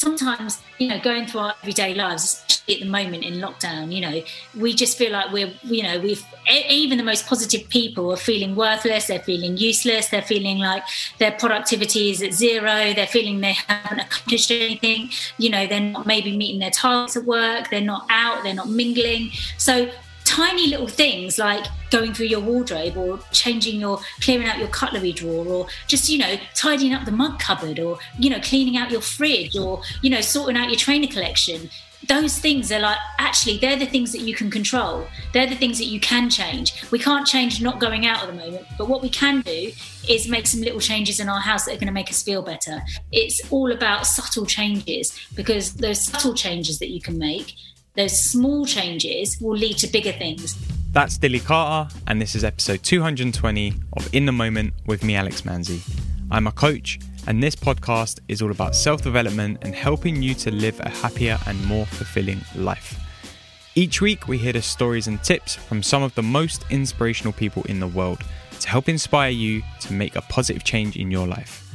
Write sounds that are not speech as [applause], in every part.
sometimes, you know, going through our everyday lives, especially at the moment in lockdown, you know, we just feel like we're, you know, we've even the most positive people are feeling worthless, they're feeling useless, they're feeling like their productivity is at zero, they're feeling they haven't accomplished anything, you know, they're not maybe meeting their targets at work, they're not out, they're not mingling. So tiny little things like going through your wardrobe or changing your clearing out your cutlery drawer or just you know tidying up the mug cupboard or you know cleaning out your fridge or you know sorting out your trainer collection. Those things are like actually they're the things that you can control. They're the things that you can change. We can't change not going out at the moment but what we can do is make some little changes in our house that are going to make us feel better. It's all about subtle changes because those subtle changes that you can make those small changes will lead to bigger things. That's Dilly Carter, and this is episode 220 of In the Moment with me, Alex Manzi. I'm a coach, and this podcast is all about self development and helping you to live a happier and more fulfilling life. Each week, we hear the stories and tips from some of the most inspirational people in the world to help inspire you to make a positive change in your life.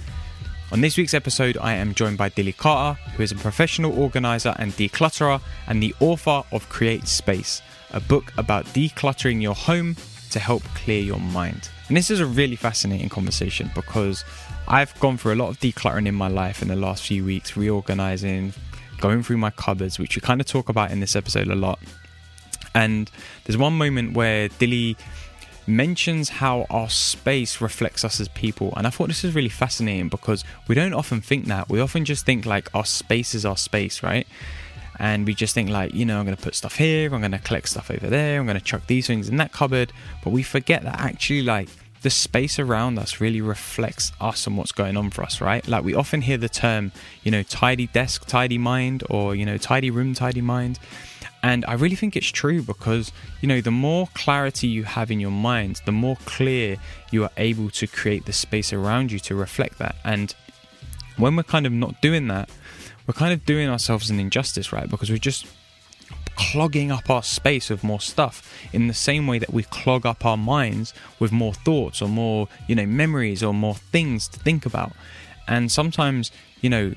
On this week's episode, I am joined by Dilly Carter, who is a professional organizer and declutterer and the author of Create Space, a book about decluttering your home to help clear your mind. And this is a really fascinating conversation because I've gone through a lot of decluttering in my life in the last few weeks, reorganizing, going through my cupboards, which we kind of talk about in this episode a lot. And there's one moment where Dilly mentions how our space reflects us as people. And I thought this is really fascinating because we don't often think that. We often just think like our space is our space, right? And we just think like, you know, I'm going to put stuff here, I'm going to collect stuff over there, I'm going to chuck these things in that cupboard. But we forget that actually, like, the space around us really reflects us and what's going on for us, right? Like, we often hear the term, you know, tidy desk, tidy mind, or, you know, tidy room, tidy mind. And I really think it's true because, you know, the more clarity you have in your mind, the more clear you are able to create the space around you to reflect that. And when we're kind of not doing that, we're kind of doing ourselves an injustice, right? Because we're just clogging up our space with more stuff in the same way that we clog up our minds with more thoughts or more, you know, memories or more things to think about. And sometimes, you know,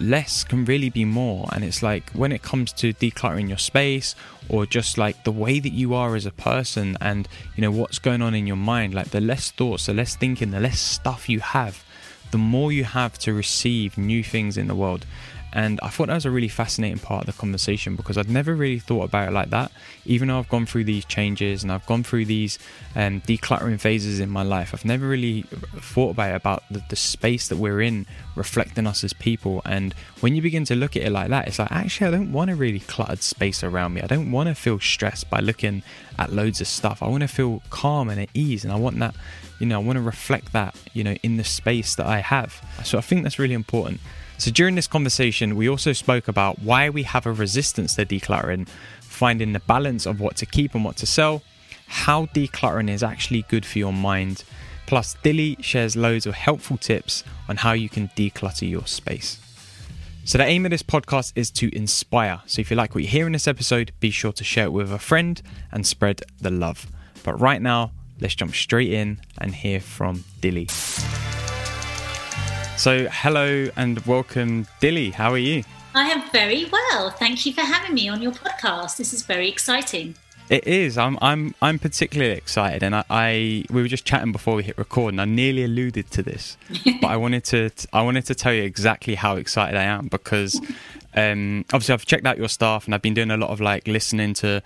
less can really be more. And it's like when it comes to decluttering your space or just like the way that you are as a person and, you know, what's going on in your mind, like the less thoughts, the less thinking, the less stuff you have, the more you have to receive new things in the world. And I thought that was a really fascinating part of the conversation because I'd never really thought about it like that. Even though I've gone through these changes and I've gone through these um, decluttering phases in my life, I've never really thought about it, about the, the space that we're in reflecting us as people. And when you begin to look at it like that, it's like, actually, I don't want a really cluttered space around me. I don't want to feel stressed by looking at loads of stuff. I want to feel calm and at ease. And I want that, you know, I want to reflect that, you know, in the space that I have. So I think that's really important. So during this conversation, we also spoke about why we have a resistance to decluttering, finding the balance of what to keep and what to sell, how decluttering is actually good for your mind. Plus, Dilly shares loads of helpful tips on how you can declutter your space. So, the aim of this podcast is to inspire. So, if you like what you hear in this episode, be sure to share it with a friend and spread the love. But right now, let's jump straight in and hear from Dilly. So, hello and welcome, Dilly. How are you? I am very well. Thank you for having me on your podcast. This is very exciting. It is. I'm. I'm. I'm particularly excited, and I, I. We were just chatting before we hit record, and I nearly alluded to this, [laughs] but I wanted to. I wanted to tell you exactly how excited I am because, um, obviously, I've checked out your stuff, and I've been doing a lot of like listening to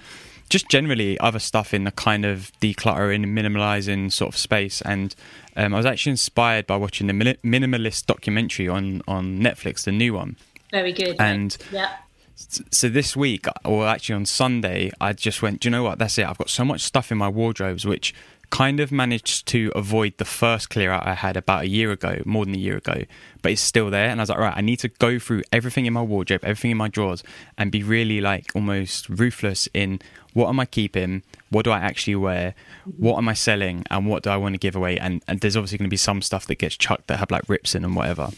just generally other stuff in the kind of decluttering and minimalizing sort of space. And um, I was actually inspired by watching the minimalist documentary on on Netflix, the new one. Very good. And yeah. So this week, or actually on Sunday, I just went. Do you know what? That's it. I've got so much stuff in my wardrobes, which kind of managed to avoid the first clear out I had about a year ago, more than a year ago, but it's still there. And I was like, right, I need to go through everything in my wardrobe, everything in my drawers, and be really like almost ruthless in what am I keeping, what do I actually wear, what am I selling, and what do I want to give away. And, and there's obviously going to be some stuff that gets chucked that have like rips in and whatever.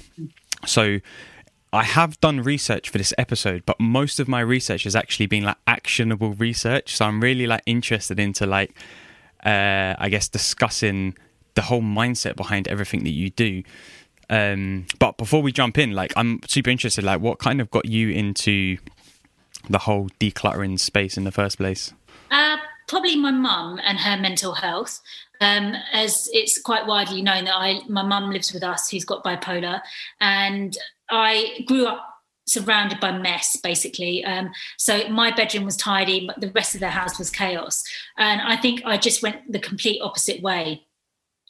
So I have done research for this episode, but most of my research has actually been like actionable research. So I'm really like interested into like uh, I guess, discussing the whole mindset behind everything that you do. Um, but before we jump in, like I'm super interested. Like, what kind of got you into the whole decluttering space in the first place? Uh, probably my mum and her mental health. Um, as it's quite widely known that I, my mum lives with us, who's got bipolar, and I grew up surrounded by mess basically um, so my bedroom was tidy but the rest of the house was chaos and i think i just went the complete opposite way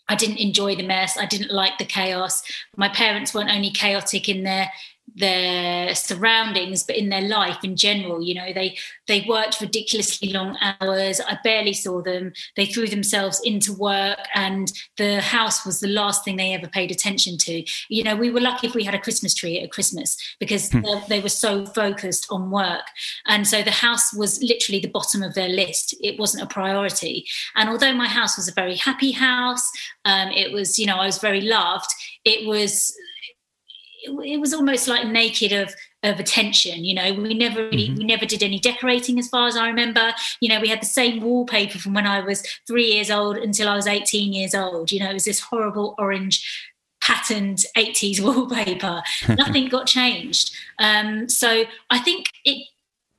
I didn't enjoy the mess. I didn't like the chaos. My parents weren't only chaotic in their their surroundings but in their life in general you know they they worked ridiculously long hours. I barely saw them. They threw themselves into work and the house was the last thing they ever paid attention to. You know we were lucky if we had a christmas tree at christmas because hmm. they, they were so focused on work. And so the house was literally the bottom of their list. It wasn't a priority. And although my house was a very happy house um, it was you know i was very loved it was it was almost like naked of of attention you know? We never really, mm-hmm. we never did any decorating as far as i remember. You know we had the same wallpaper from when i was 3 years old until i was 18 years old. You know it was this horrible orange patterned 80s [laughs] wallpaper. Nothing got changed. Um, so i think it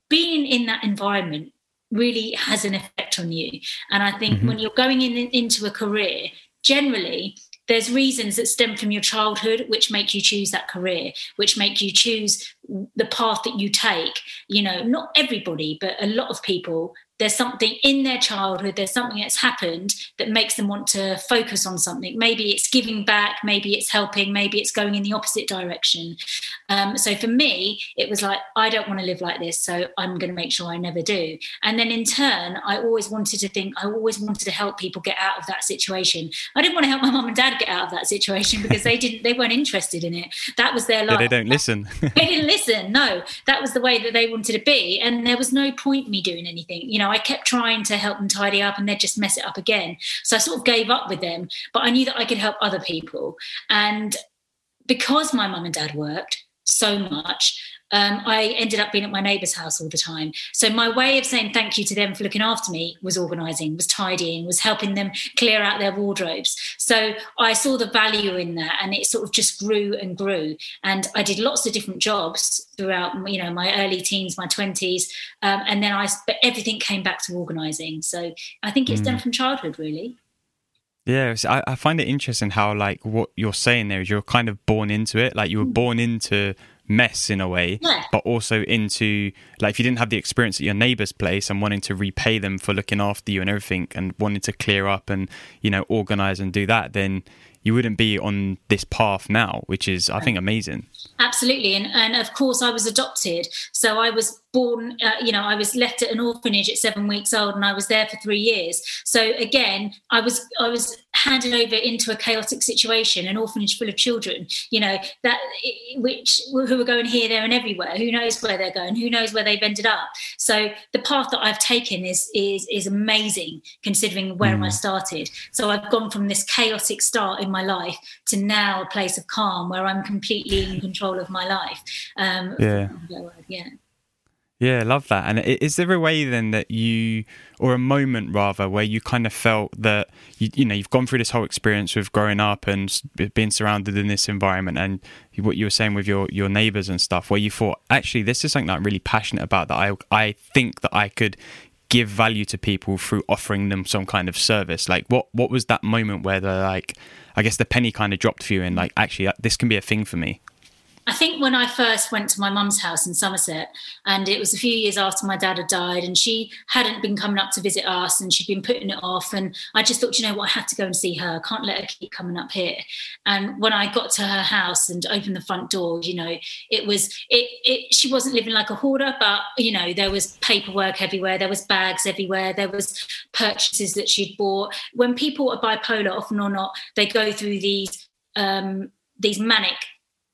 being in that environment really has an effect on you. And i think mm-hmm. when you're going in, into a career generally there's reasons that stem from your childhood which make you choose that career which make you choose the path that you take. You know not everybody but a lot of people there's something in their childhood there's something that's happened that makes them want to focus on something. Maybe it's giving back maybe it's helping maybe it's going in the opposite direction. Um, so for me it was like i don't want to live like this so i'm going to make sure i never do. And then in turn i always wanted to think i always wanted to help people get out of that situation. I didn't want to help my mum and dad get out of that situation because they didn't they weren't interested in it. That was their life yeah, they don't listen. [laughs] They didn't listen no. That was the way that they wanted to be and there was no point me doing anything. You know I kept trying to help them tidy up and they'd just mess it up again. So I sort of gave up with them, but I knew that I could help other people. And because my mum and dad worked so much, um, I ended up being at my neighbour's house all the time. So my way of saying thank you to them for looking after me was organising, was tidying, was helping them clear out their wardrobes. So I saw the value in that, and it sort of just grew and grew. And I did lots of different jobs throughout, you know, my early teens, my twenties, um, and then I, but everything came back to organising. So I think it's mm. done from childhood, really. Yeah, I, I find it interesting how like what you're saying there is you're kind of born into it. Like you were mm. born into mess in a way, yeah. but also into like if you didn't have the experience at your neighbor's place and wanting to repay them for looking after you and everything and wanting to clear up and you know organize and do that, then you wouldn't be on this path now, which is I think amazing. Absolutely, and and of course I was adopted, so I was born. Uh, you know, I was left at an orphanage at seven weeks old, and I was there for three years. So again, I was I was handed over into a chaotic situation, an orphanage full of children. You know that which who are going here, there, and everywhere. Who knows where they're going? Who knows where they've ended up? So the path that I've taken is is is amazing considering where mm. I started. So I've gone from this chaotic start in my life to now a place of calm where I'm completely in control control of my life. Um, yeah. Yeah. Yeah, I love that. And is there a way then that you, or a moment rather, where you kind of felt that you, you know you've gone through this whole experience with growing up and being surrounded in this environment, and what you were saying with your your neighbors and stuff, where you thought actually this is something that I'm really passionate about that I I think that I could give value to people through offering them some kind of service. Like what what was that moment where the like I guess the penny kind of dropped for you and like actually uh, this can be a thing for me. I think when I first went to my mum's house in Somerset, and it was a few years after my dad had died, and she hadn't been coming up to visit us, and she'd been putting it off. And I just thought, you know what, I have to go and see her. I can't let her keep coming up here. And when I got to her house and opened the front door, you know, it was it. it she wasn't living like a hoarder, but you know, there was paperwork everywhere, there was bags everywhere, there was purchases that she'd bought. When people are bipolar, often or not, they go through these um, these manic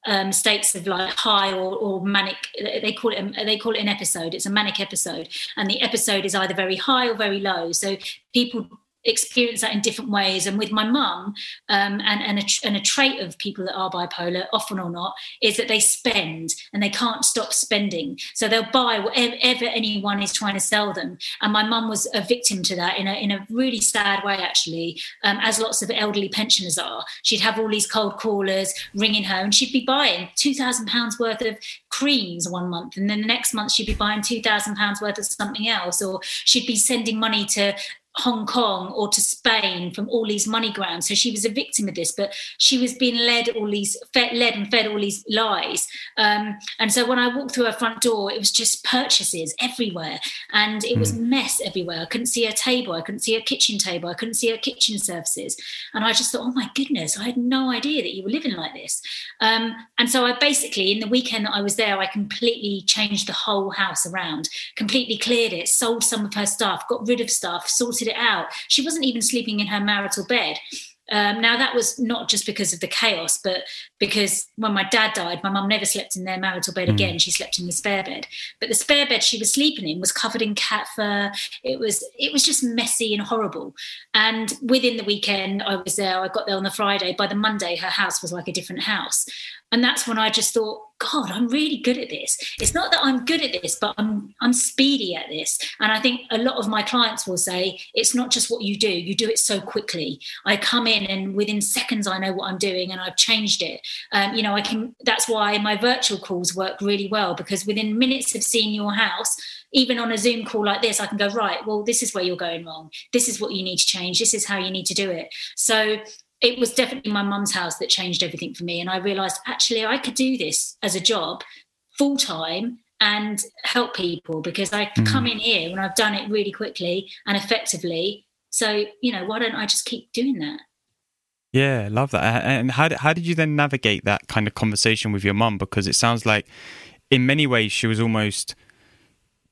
um, states of like high or, or manic. They call it a, they call it an episode. It's a manic episode, and the episode is either very high or very low. So people experience that in different ways. And with my mum, um, and and a, and a trait of people that are bipolar, often or not, is that they spend and they can't stop spending. So they'll buy whatever anyone is trying to sell them. And my mum was a victim to that in a in a really sad way, actually, um, as lots of elderly pensioners are. She'd have all these cold callers ringing her, and she'd be buying two thousand pounds worth of creams one month and then the next month she'd be buying 2000 pounds worth of something else or she'd be sending money to Hong Kong or to Spain from all these MoneyGrams. So she was a victim of this, but she was being led all these fed, led and fed all these lies. Um, and so when I walked through her front door, it was just purchases everywhere, and it was hmm. mess everywhere. I couldn't see her table, I couldn't see her kitchen table, I couldn't see her kitchen surfaces, and I just thought, oh my goodness, I had no idea that you were living like this. Um, and so I basically, in the weekend that I was there, I completely changed the whole house around, completely cleared it, sold some of her stuff, got rid of stuff, sorted it out. She wasn't even sleeping in her marital bed. Um, now that was not just because of the chaos, but because when my dad died, my mum never slept in their marital bed mm. again. She slept in the spare bed. But the spare bed she was sleeping in was covered in cat fur. It was it was just messy and horrible. And within the weekend, I was there. I got there on the Friday. By the Monday, her house was like a different house. And that's when I just thought, God, I'm really good at this. It's not that I'm good at this, but I'm I'm speedy at this. And I think a lot of my clients will say it's not just what you do, you do it so quickly. I come in and within seconds I know what I'm doing and I've changed it. Um, you know, I can that's why my virtual calls work really well because within minutes of seeing your house, even on a Zoom call like this, I can go, right, well, this is where you're going wrong. This is what you need to change. This is how you need to do it. So it was definitely my mum's house that changed everything for me. And I realized actually I could do this as a job full time and help people because I mm. come in here and I've done it really quickly and effectively. So, you know, why don't I just keep doing that? Yeah, love that. And how how did you then navigate that kind of conversation with your mum? Because it sounds like in many ways she was almost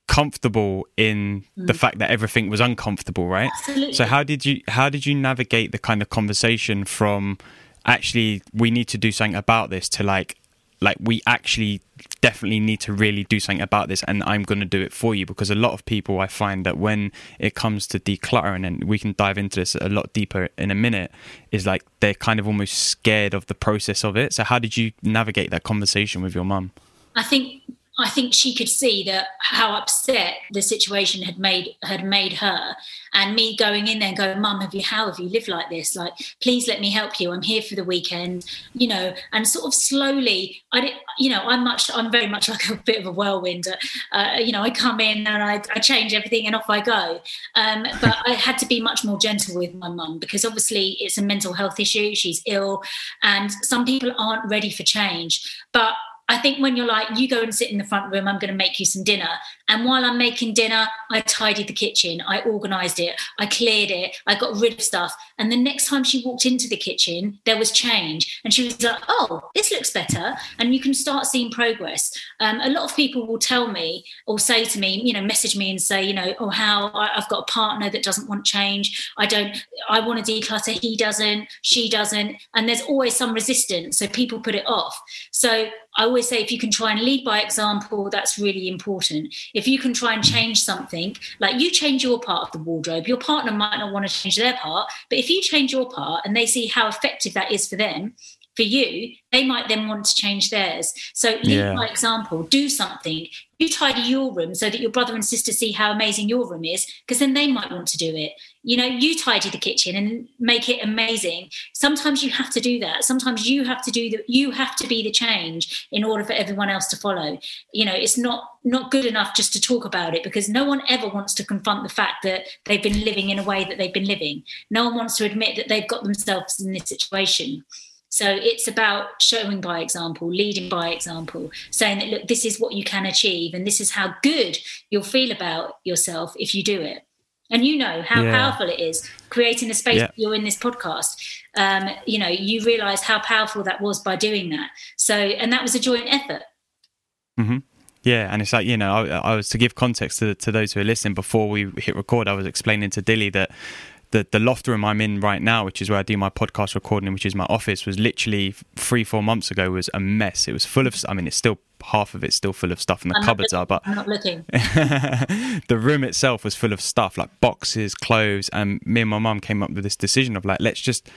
comfortable in mm. the fact that everything was uncomfortable right Absolutely. so how did you how did you navigate the kind of conversation from actually we need to do something about this to like like we actually definitely need to really do something about this and i'm going to do it for you because a lot of people i find that when it comes to decluttering and we can dive into this a lot deeper in a minute is like they're kind of almost scared of the process of it so how did you navigate that conversation with your mum i think I think she could see that how upset the situation had made had made her, and me going in there and going, "Mum, have you how have you lived like this? Like, please let me help you. I'm here for the weekend, you know." And sort of slowly, I did, you know, I'm much, I'm very much [laughs] like a bit of a whirlwind. Uh, you know, I come in and I, I change everything and off I go. Um, but I had to be much more gentle with my mum because obviously it's a mental health issue. She's ill, and some people aren't ready for change. But I think when you're like, you go and sit in the front room, I'm going to make you some dinner. And while I'm making dinner, I tidied the kitchen, I organized it, I cleared it, I got rid of stuff. And the next time she walked into the kitchen, there was change. And she was like, oh, this looks better. And you can start seeing progress. Um, a lot of people will tell me or say to me, you know, message me and say, you know, oh, how I've got a partner that doesn't want change. I don't, I want to declutter. He doesn't, she doesn't. And there's always some resistance. So people put it off. So I always say if you can try and lead by example, that's really important. If you can try and change something, like you change your part of the wardrobe, your partner might not want to change their part, but if you change your part and they see how effective that is for them, for you, they might then want to change theirs. So lead yeah. by example, do something. You tidy your room so that your brother and sister see how amazing your room is, because then they might want to do it. You know, you tidy the kitchen and make it amazing. Sometimes you have to do that. Sometimes you have to do that. You have to be the change in order for everyone else to follow. You know, it's not not good enough just to talk about it because no one ever wants to confront the fact that they've been living in a way that they've been living. No one wants to admit that they've got themselves in this situation. So it's about showing by example, leading by example, saying that, look, this is what you can achieve and this is how good you'll feel about yourself if you do it. And you know how yeah. powerful it is creating a space yeah. you're in this podcast. Um, you know, you realize how powerful that was by doing that. So, and that was a joint effort. Mm-hmm. Yeah, and it's like you know, I, I, was to give context to to those who are listening before we hit record. I was explaining to Dilly that the the loft room I'm in right now, which is where I do my podcast recording, which is my office, was literally three four months ago was a mess. It was full of. I mean, it's still half of it's still full of stuff, and the I'm cupboards are. But I'm not looking. [laughs] the room itself was full of stuff like boxes, clothes, and me and my mum came up with this decision of like, let's just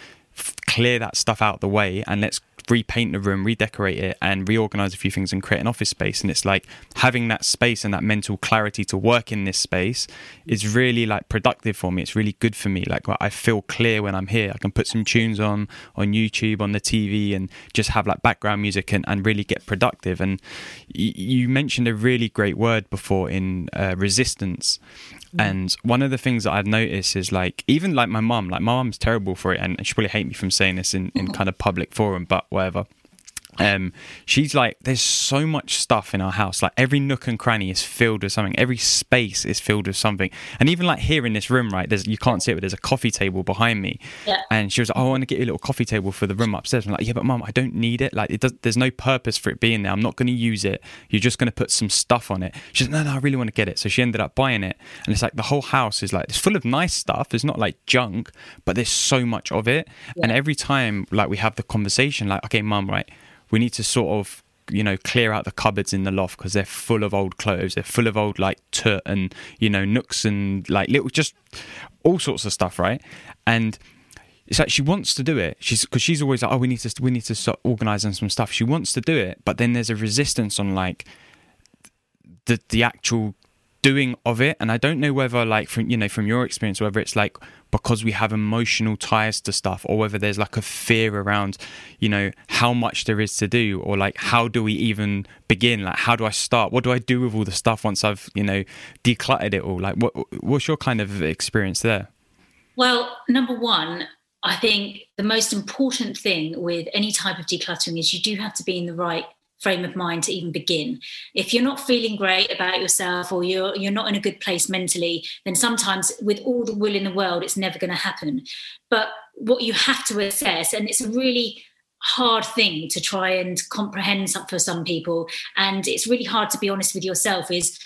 clear that stuff out the way and let's repaint the room, redecorate it, and reorganize a few things and create an office space. And it's like having that space and that mental clarity to work in this space is really like productive for me. It's really good for me. Like I feel clear when I'm here. I can put some tunes on on YouTube on the TV and just have like background music and, and really get productive. And y- you mentioned a really great word before in uh, resistance. Mm. And one of the things that I've noticed is like even like my mum, like my mum's terrible for it, and she probably hate me from saying this in, in mm. kind of public forum, but whatever. Um, she's like, there's so much stuff in our house. Like every nook and cranny is filled with something. Every space is filled with something. And even like here in this room, right? There's you can't see it, but there's a coffee table behind me. Yeah. And she was like, oh, I want to get you a little coffee table for the room upstairs. I'm like, yeah, but mum, I don't need it. Like it does. There's no purpose for it being there. I'm not going to use it. You're just going to put some stuff on it. She's like, no, no, I really want to get it. So she ended up buying it. And it's like the whole house is like it's full of nice stuff. It's not like junk, but there's so much of it. And every time like we have the conversation, like, okay, mum, right we need to sort of you know clear out the cupboards in the loft because they're full of old clothes. They're full of old like tut and you know nooks and like little just all sorts of stuff right? And it's like she wants to do it. She's because she's always like oh we need to we need to start organizing some stuff. She wants to do it but then there's a resistance on like the the actual doing of it. And i don't know whether like from you know from your experience whether it's like because we have emotional ties to stuff or whether there's like a fear around you know how much there is to do or like how do we even begin? Like how do i start? What do i do with all the stuff once i've you know decluttered it all? Like what what's your kind of experience there? Well, number one, I think the most important thing with any type of decluttering is you do have to be in the right frame of mind to even begin. If you're not feeling great about yourself or you're you're not in a good place mentally, then sometimes with all the will in the world, it's never going to happen. But what you have to assess, and it's a really hard thing to try and comprehend for some people, and it's really hard to be honest with yourself, is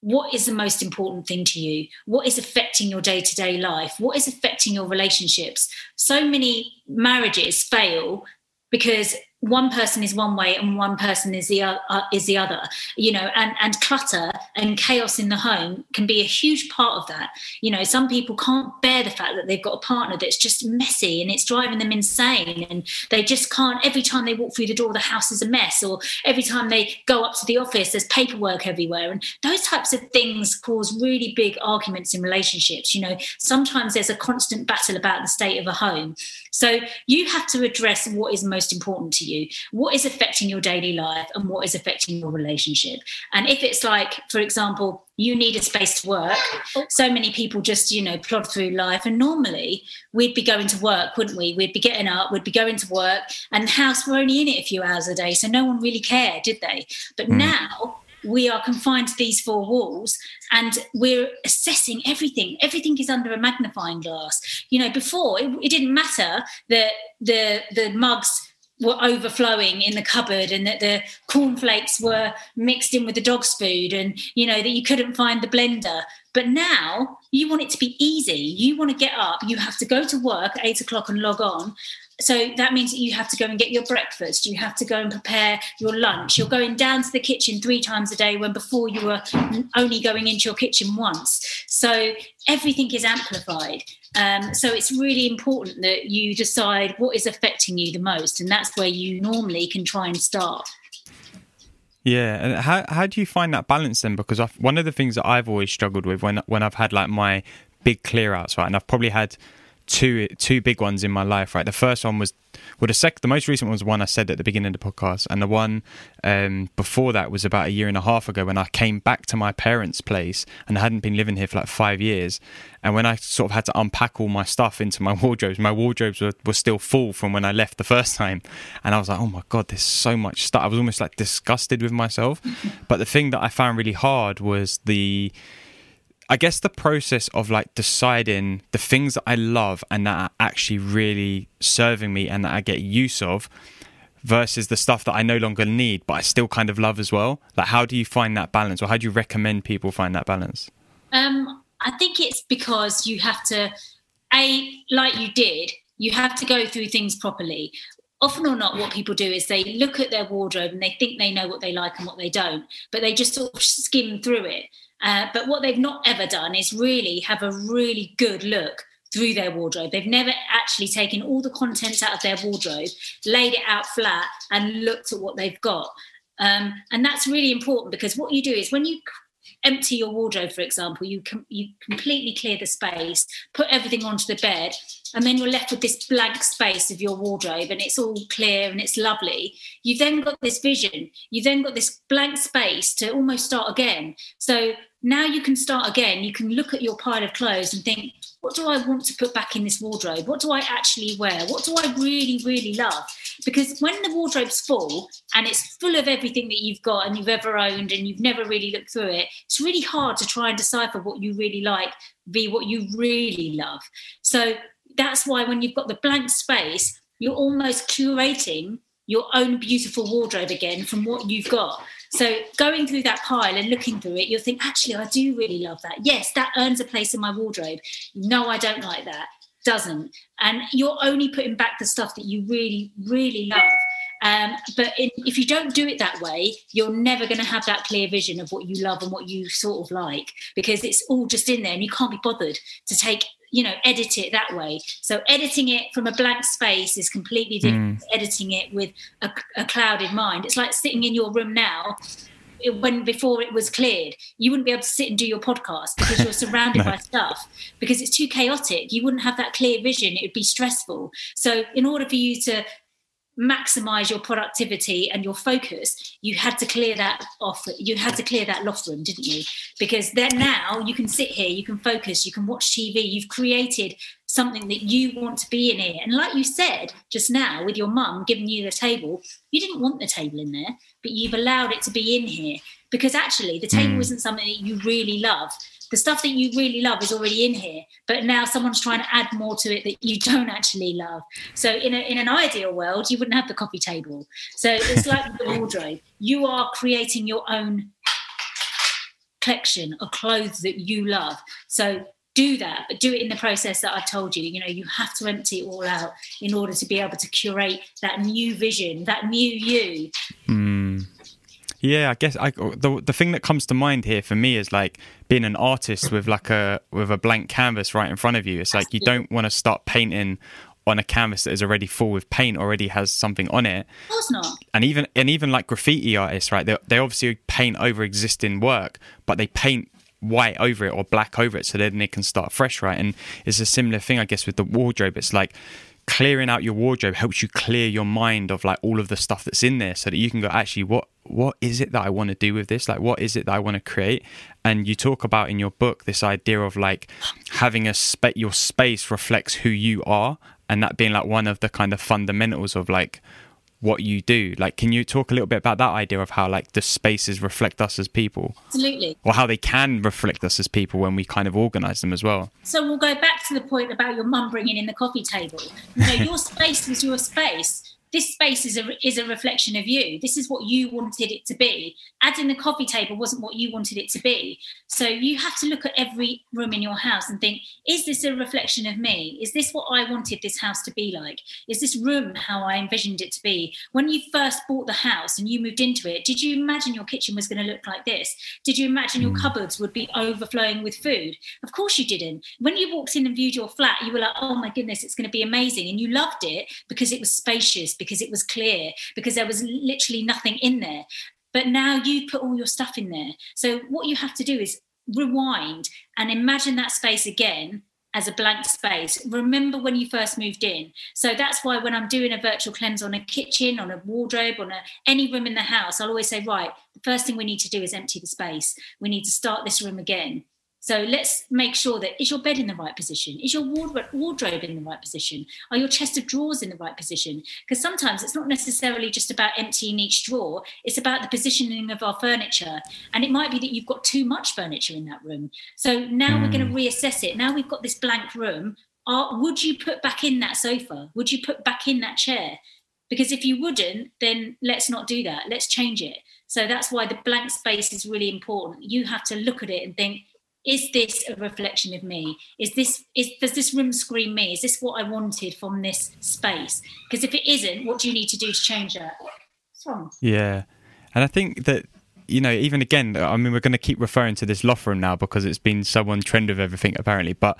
what is the most important thing to you? What is affecting your day to day life? What is affecting your relationships? So many marriages fail because one person is one way and one person is the uh, is the other you know and and clutter and chaos in the home can be a huge part of that. You know some people can't bear the fact that they've got a partner that's just messy and it's driving them insane and they just can't every time they walk through the door the house is a mess or every time they go up to the office there's paperwork everywhere. And those types of things cause really big arguments in relationships. You know sometimes there's a constant battle about the state of a home. So you have to address what is most important to you what is affecting your daily life and what is affecting your relationship? And if it's like for example you need a space to work so many people just you know plod through life. And normally we'd be going to work wouldn't we? We'd be getting up we'd be going to work and the house were only in it a few hours a day so no one really cared did they? But Mm. now we are confined to these four walls and we're assessing everything. Everything is under a magnifying glass. You know before it, it didn't matter that the the mugs were overflowing in the cupboard and that the cornflakes were mixed in with the dog's food and you know that you couldn't find the blender. But now you want it to be easy. You want to get up. You have to go to work at eight o'clock and log on. So that means that you have to go and get your breakfast. You have to go and prepare your lunch. You're going down to the kitchen three times a day when before you were only going into your kitchen once. So everything is amplified um, so it's really important that you decide what is affecting you the most and that's where you normally can try and start Yeah, and how how do you find that balance then? Because I've, one of the things that I've always struggled with when when I've had like my big clear outs, right, and I've probably had two two big ones in my life, right. The first one was well, the sec the most recent one was one I said at the beginning of the podcast, and the one um, before that was about a year and a half ago when I came back to my parents' place and I hadn't been living here for like five years, and when I sort of had to unpack all my stuff into my [laughs] wardrobes, my wardrobes were, were still full from when I left the first time, and I was like, oh my god, there's so much stuff. I was almost like disgusted with myself, [laughs] but the thing that I found really hard was the I guess the process of like deciding the things that I love and that are actually really serving me and that I get use of versus the stuff that I no longer need but I still kind of love as well. Like how do you find that balance or how do you recommend people find that balance? Um, I think it's because you have to a like you did, you have to go through things properly. Often or not, what people do is they look at their wardrobe and they think they know what they like and what they don't, but they just sort of skim through it. Uh, but what they've not ever done is really have a really good look through their wardrobe. They've never actually taken all the contents out of their wardrobe, laid it out flat, and looked at what they've got. Um, and that's really important because what you do is when you empty your wardrobe, for example, you com- you completely clear the space, put everything onto the bed, and then you're left with this blank space of your wardrobe, and it's all clear and it's lovely. You've then got this vision. You've then got this blank space to almost start again. So now you can start again. You can look at your pile of clothes and think, what do I want to put back in this wardrobe? What do I actually wear? What do I really, really love? Because when the wardrobe's full and it's full of everything that you've got and you've ever owned and you've never really looked through it, it's really hard to try and decipher what you really like, be what you really love. So that's why when you've got the blank space, you're almost curating your own beautiful wardrobe again from what you've got. So going through that pile and looking through it, you'll think, actually, I do really love that. Yes, that earns a place in my wardrobe. No, I don't like that. Doesn't. And you're only putting back the stuff that you really, really love. Um, but in, if you don't do it that way, you're never going to have that clear vision of what you love and what you sort of like because it's all just in there and you can't be bothered to take you know edit it that way so editing it from a blank space is completely different mm. editing it with a, a clouded mind it's like sitting in your room now when before it was cleared, you wouldn't be able to sit and do your podcast because you're [laughs] surrounded no. by stuff because it's too chaotic. You wouldn't have that clear vision. It would be stressful. So, in order for you to maximize your productivity and your focus you had to clear that off you had to clear that loft room didn't you? Because then now you can sit here you can focus you can watch tv you've created something that you want to be in here. And like you said just now with your mum giving you the table you didn't want the table in there but you've allowed it to be in here. Because actually the table mm. isn't something that you really love the stuff that you really love is already in here but now someone's trying to add more to it that you [laughs] don't actually love. So in, a, in an ideal world you wouldn't have the coffee table. So it's like the wardrobe. You are creating your own collection of clothes that you love. So do that but do it in the process that i told you. You know you have to empty it all out in order to be able to curate that new vision that new you. Mm. Yeah, I guess I, the the thing that comes to mind here for me is like being an artist with like a with a blank canvas right in front of you. It's like you don't want to start painting on a canvas that is already full with paint, already has something on it. Of course not. And even and even like graffiti artists, right? They they obviously paint over existing work, but they paint white over it or black over it so then they can start fresh, right? And it's a similar thing, I guess, with the wardrobe. It's like clearing out your wardrobe helps you clear your mind of like all of the stuff that's in there so that you can go actually what what is it that I want to do with this? Like what is it that I want to create? And you talk about in your book this idea of like having a space your space reflects who you are and that being like one of the kind of fundamentals of like what you do. Like, can you talk a little bit about that idea of how like the spaces reflect us as people? Absolutely. Or how they can reflect us as people when we kind of organize them as well. So we'll go back to the point about your mum bringing in the coffee table. You know, your [laughs] space was your space this space is a is a reflection of you. This is what you wanted it to be. Adding the coffee table wasn't what you wanted it to be. So you have to look at every room in your house and think: Is this a reflection of me? Is this what I wanted this house to be like? Is this room how I envisioned it to be? When you first bought the house and you moved into it, did you imagine your kitchen was going to look like this? Did you imagine your hmm. cupboards would be overflowing with food? Of course you didn't. When you walked in and viewed your flat, you were like, "Oh my goodness, it's going to be amazing," and you loved it because it was spacious because it was clear, because there was literally nothing in there. But now you put all your stuff in there. So what you have to do is rewind and imagine that space again as a blank space. Remember when you first moved in. So that's why when I'm doing a virtual cleanse on a kitchen, on a wardrobe, on a, any room in the house, I'll always say, right, the first thing we need to do is empty the space. We need to start this room again. So let's make sure that is your bed in the right position? Is your wardrobe in the right position? Are your chest of drawers in the right position? Because sometimes it's not necessarily just about emptying each drawer, it's about the positioning of our furniture. And it might be that you've got too much furniture in that room. So now mm. we're going to reassess it. Now we've got this blank room. Are, would you put back in that sofa? Would you put back in that chair? Because if you wouldn't, then let's not do that. Let's change it. So that's why the blank space is really important. You have to look at it and think, is this a reflection of me? Is this is does this room scream me? Is this what i wanted from this space? Because if it isn't what do you need to do to change that? Yeah. And i think that you know even again i mean we're going to keep referring to this loft room now because it's been so on trend of everything apparently but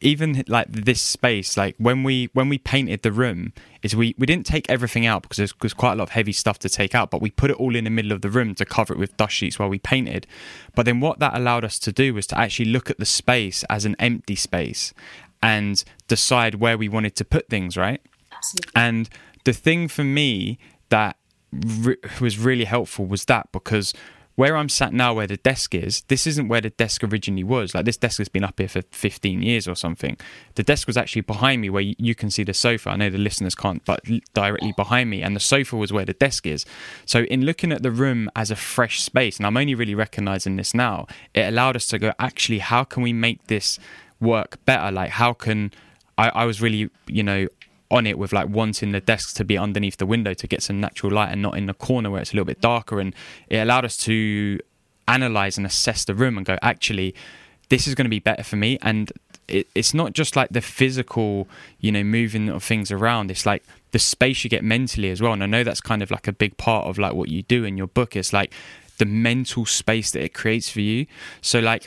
even like this space like when we when we painted the room is we we didn't take everything out because there's, there's quite a lot of heavy stuff to take out but we put it all in the middle of the room to cover it with dust sheets while we painted but then what that allowed us to do was to actually look at the space as an empty space and decide where we wanted to put things right Absolutely. and the thing for me that re- was really helpful was that because where I'm sat now, where the desk is, this isn't where the desk originally was. Like this desk has been up here for 15 years or something. The desk was actually behind me, where you can see the sofa. I know the listeners can't, but directly behind me, and the sofa was where the desk is. So in looking at the room as a fresh space, and I'm only really recognizing this now, it allowed us to go, actually, how can we make this work better? Like how can I, I was really, you know, on it with like wanting the desks to be underneath the window to get some natural light and not in the corner where it's a little bit darker. And it allowed us to analyze and assess the room and go, actually, this is going to be better for me. And it, it's not just like the physical, you know, moving of things around. It's like the space you get mentally as well. And I know that's kind of like a big part of like what you do in your book. It's like the mental space that it creates for you. So like,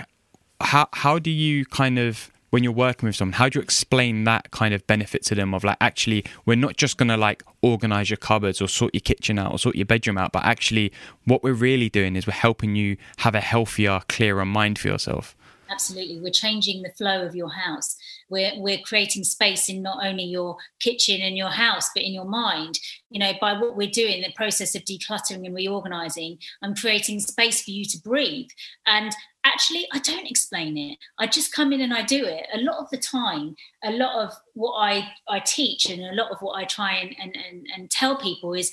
how how do you kind of when you're working with someone how do you explain that kind of benefit to them of like actually we're not just going to like organize your cupboards or sort your kitchen out or sort your bedroom out but actually what we're really doing is we're helping you have a healthier clearer mind for yourself? Absolutely. We're changing the flow of your house. We're we're creating space in not only your kitchen and your house but in your mind. You know by what we're doing the process of decluttering and reorganizing i'm creating space for you to breathe. And actually i don't explain it i just come in and i do it a lot of the time a lot of what i i teach and a lot of what i try and and, and, and tell people is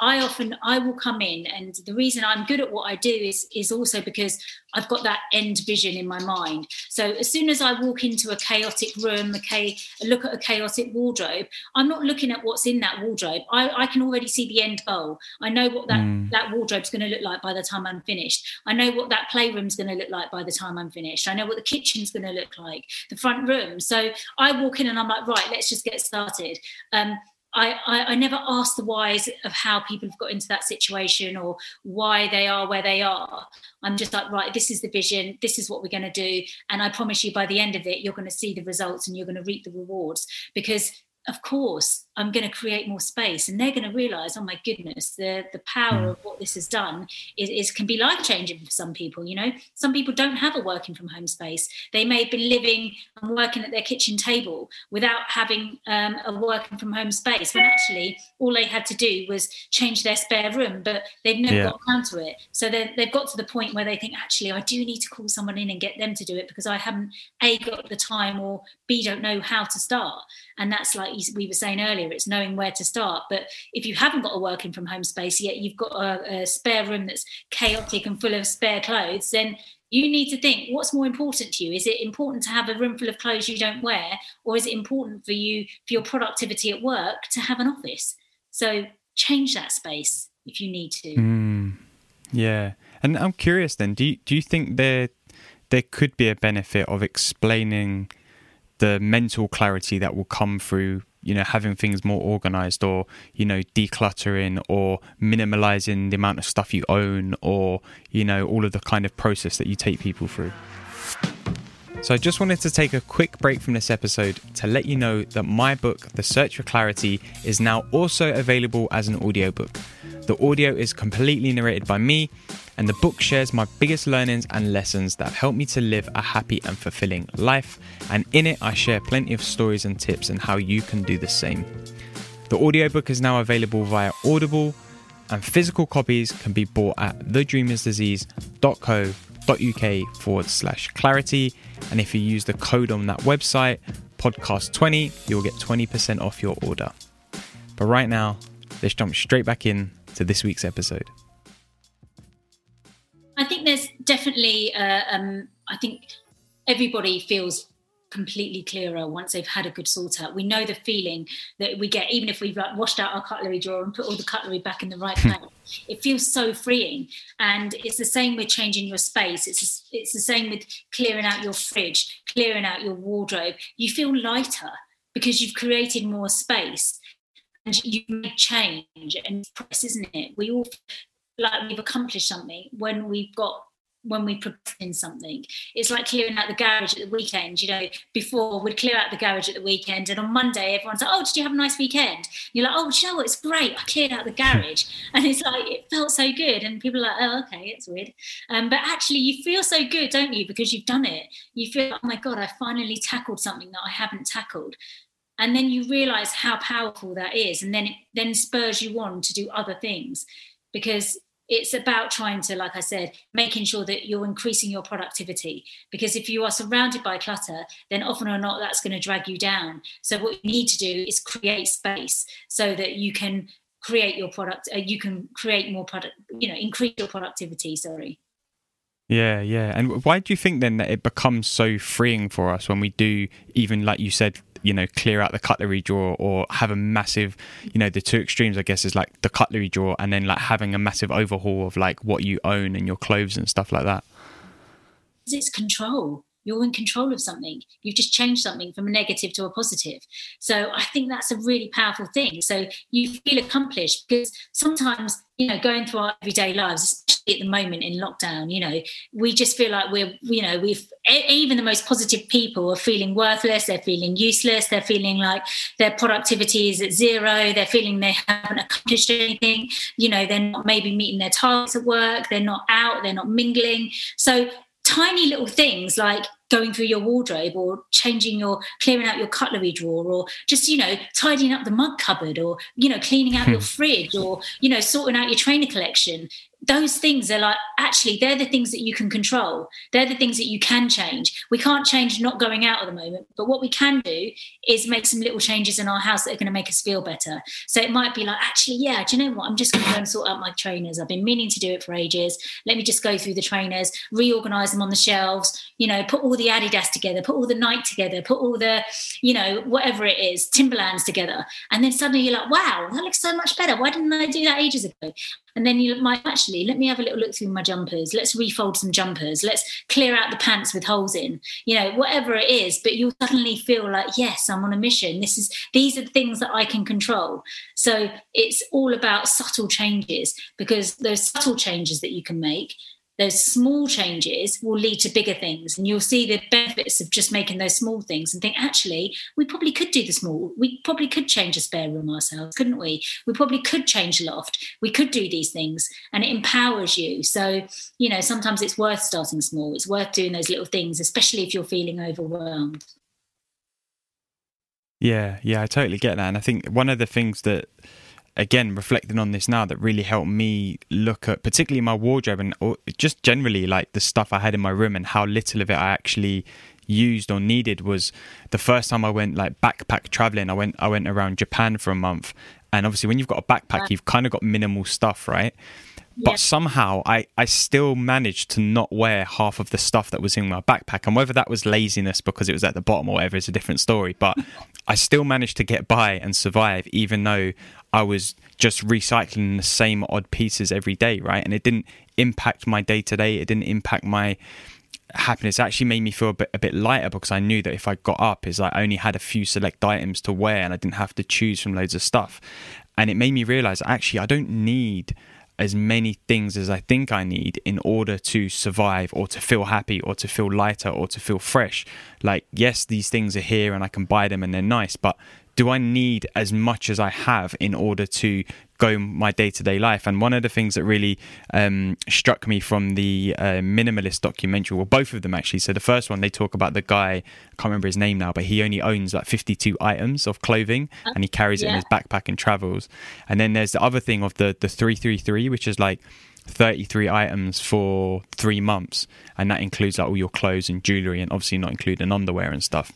I often I will come in, and the reason I'm good at what I do is is also because I've got that end vision in my mind. So as soon as I walk into a chaotic room, a, look at a chaotic wardrobe, I'm not looking at what's in that wardrobe. I, I can already see the end goal. I know what that mm. that wardrobe's going to look like by the time I'm finished. I know what that playroom's going to look like by the time I'm finished. I know what the kitchen's going to look like, the front room. So I walk in and I'm like, right, let's just get started. Um, I, I, I, never ask the whys of how people have got into that situation or why they are where they are. I'm just like, right, this is the vision, this is what we're going to do. And I promise you, by the end of it, you're going to see the results and you're going to reap the rewards because of course i'm going to create more space. And they're going to realize oh my goodness the the power mm. of what this has done is, is can be life changing for some people you know? Some people don't have a working from home space. They may have been living and working at their kitchen table without having um, a working from home space when actually all they had to do was change their spare room but they've never yeah. got around to it. So they've got to the point where they think actually i do need to call someone in and get them to do it because i haven't a got the time or b don't know how to start. And that's like we were saying earlier it's knowing where to start. But if you haven't got a working from home space yet you've got a, a spare room that's chaotic and full of spare clothes then you need to think what's more important to you? Is it important to have a room full of clothes you don't wear or is it important for you for your productivity at work to have an office? So change that space if you need to. Mm, yeah. And i'm curious then do you, do you think there there could be a benefit of explaining the mental clarity that will come through you know having things more organized or you know decluttering or minimalizing the amount of stuff you own or you know all of the kind of process that you take people through so I just wanted to take a quick break from this episode to let you know that my book The Search for Clarity is now also available as an audiobook. The audio is completely narrated by me and the book shares my biggest learnings and lessons that have helped me to live a happy and fulfilling life. And in it, I share plenty of stories and tips on how you can do the same. The audiobook is now available via Audible, and physical copies can be bought at thedreamersdisease.co.uk forward slash clarity. And if you use the code on that website, podcast20, you'll get 20% off your order. But right now, let's jump straight back in to this week's episode. I think there's definitely, uh, um, I think everybody feels completely clearer once they've had a good sort out. We know the feeling that we get, even if we've like washed out our cutlery drawer and put all the cutlery back in the right [laughs] place. it feels so freeing, and it's the same with changing your space. It's it's the same with clearing out your fridge, clearing out your wardrobe. You feel lighter because you've created more space and you make change and press, isn't it? We all like we've accomplished something when we've got when we progress in something. It's like clearing out the garage at the weekend. You know, before we'd clear out the garage at the weekend, and on Monday everyone's like, "Oh, did you have a nice weekend?" And you're like, "Oh, you know what? It's great. I cleared out the garage," [laughs] and it's like it felt so good. And people are like, "Oh, okay, it's weird," um, but actually, you feel so good, don't you? Because you've done it. You feel, "Oh my god, I finally tackled something that I haven't tackled." And then you realize how powerful that is, and then it then spurs you on to do other things because it's about trying to like i said making sure that you're increasing your productivity. Because if you are surrounded by clutter then often or not that's going to drag you down. So what you need to do is create space so that you can create your product uh, you can create more product you know increase your productivity sorry. Yeah, yeah. And why do you think then that it becomes so freeing for us when we do even like you said you know clear out the cutlery drawer or have a massive you know the two extremes i guess is like the cutlery drawer and then like having a massive overhaul of like what you own and your clothes and stuff like that. It's control. You're in control of something. You've just changed something from a negative to a positive. So i think that's a really powerful thing. So you feel accomplished because sometimes you know going through our everyday lives at the moment in lockdown you know we just feel like we're you know we've even the most positive people are feeling worthless they're feeling useless they're feeling like their productivity is at zero they're feeling they haven't accomplished anything you know they're not maybe meeting their targets at work they're not out they're not mingling. So tiny little things like going through your wardrobe or changing your clearing out your cutlery drawer or just you know tidying up the mug cupboard or you know cleaning out your hmm. fridge or you know sorting out your trainer collection those things are like actually they're the things that you can control. They're the things that you can change. We can't change not going out at the moment but what we can do is make some little changes in our house that are going to make us feel better. So it might be like actually yeah do you know what? I'm just going to go and sort out my trainers. I've been meaning to do it for ages. Let me just go through the trainers reorganize them on the shelves you know put all the adidas together put all the nike together put all the you know whatever it is timberlands together. And then suddenly you're like wow that looks so much better. Why didn't i do that ages ago and then you might actually let me have a little look through my jumpers. Let's refold some jumpers. Let's clear out the pants with holes in. You know, whatever it is. But you'll suddenly feel like, yes, I'm on a mission. This is these are the things that I can control. So it's all about subtle changes because those subtle changes that you can make those small changes will lead to bigger things. And you'll see the benefits of just making those small things and think actually we probably could do the small we probably could change a spare room ourselves couldn't we? We probably could change a loft. We could do these things. And it empowers you. So you know sometimes it's worth starting small. It's worth doing those little things especially if you're feeling overwhelmed. Yeah yeah i totally get that. And i think one of the things that again reflecting on this now that really helped me look at particularly my wardrobe and just generally like the stuff I had in my room and how little of it I actually used or needed was the first time I went like backpack traveling. I went I went around Japan for a month. And obviously when you've got a backpack you've kind of got minimal stuff right but yeah. somehow I, I still managed to not wear half of the stuff that was in my backpack. And whether that was laziness because it was at the bottom or whatever is a different story. But I still managed to get by and survive, even though I was just recycling the same odd pieces every day, right? And it didn't impact my day to day. It didn't impact my happiness. It actually made me feel a bit a bit lighter because I knew that if I got up, is like I only had a few select items to wear and I didn't have to choose from loads of stuff. And it made me realize actually I don't need as many things as I think I need in order to survive or to feel happy or to feel lighter or to feel fresh. Like, yes, these things are here and I can buy them and they're nice, but do I need as much as I have in order to go my day to day life? And one of the things that really um, struck me from the uh, minimalist documentary, well, both of them actually. So the first one, they talk about the guy, I can't remember his name now, but he only owns like 52 items of clothing and he carries yeah. it in his backpack and travels. And then there's the other thing of the, the 333, which is like, 33 items for three months and that includes like all your clothes and jewelry and obviously not including underwear and stuff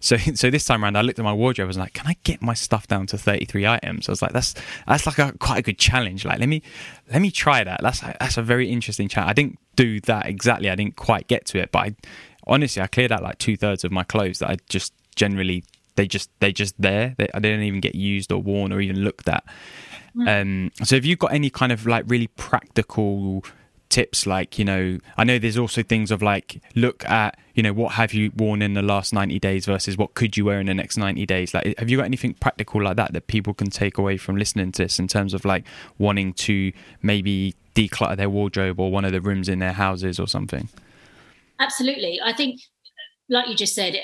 so [laughs] so this time around, I looked at my wardrobe. I was like, can I get my stuff down to thirty three items? I was like, that's that's like a quite a good challenge. Like, let me let me try that. That's that's a very interesting challenge. I didn't do that exactly. I didn't quite get to it, but I honestly, I cleared out like two thirds of my clothes that I just generally they just they just there. They, they didn't even get used or worn or even looked at. Mm. Um, so have you got any kind of like really practical tips like you know i know there's also things of like look at you know what have you worn in the last 90 days versus what could you wear in the next 90 days? Like have you got anything practical like that that people can take away from listening to this in terms of like wanting to maybe declutter their wardrobe or one of the rooms in their houses or something? Absolutely. I think like you just said,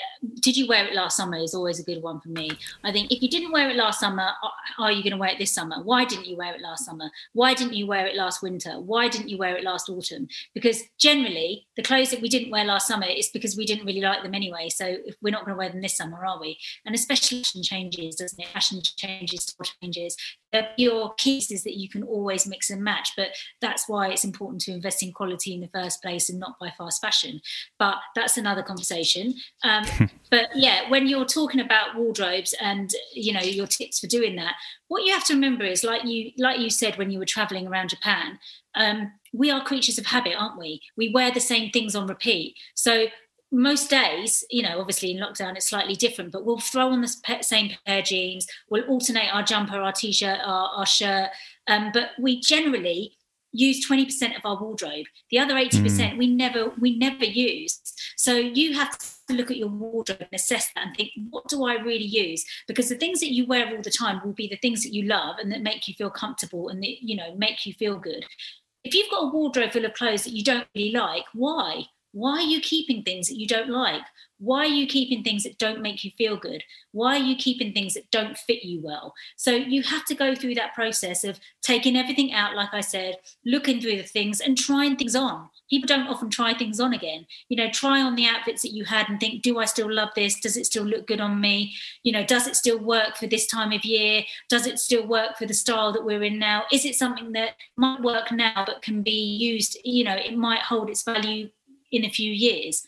did you wear it last summer is always a good one for me. I think if you didn't wear it last summer, are you going to wear it this summer? Why didn't you wear it last summer? Why didn't you wear it last winter? Why didn't you wear it last autumn? Because generally, the clothes that we didn't wear last summer is because we didn't really like them anyway. So we're not going to wear them this summer, are we? And especially fashion changes, doesn't it? Fashion changes, changes, your pieces that you can always mix and match. But that's why it's important to invest in quality in the first place and not by fast fashion. But that's another conversation. Um, [laughs] but yeah, when you're talking about wardrobes and you know your tips for doing that, what you have to remember is like you like you said when you were traveling around Japan. Um, we are creatures of habit, aren't we? We wear the same things on repeat. So most days, you know, obviously in lockdown it's slightly different, but we'll throw on the same pair of jeans, we'll alternate our jumper, our t-shirt, our, our shirt, um, but we generally use 20% of our wardrobe. The other 80% mm. we never we never use. So you have to look at your wardrobe and assess that and think, what do I really use? Because the things that you wear all the time will be the things that you love and that make you feel comfortable and that, you know, make you feel good. If you've got a wardrobe full of clothes that you don't really like, why? Why are you keeping things that you don't like? Why are you keeping things that don't make you feel good? Why are you keeping things that don't fit you well? So you have to go through that process of taking everything out, like I said, looking through the things and trying things on. People don't often try things on again. You know, try on the outfits that you had and think, do I still love this? Does it still look good on me? You know, does it still work for this time of year? Does it still work for the style that we're in now? Is it something that might work now but can be used? You know, it might hold its value in a few years.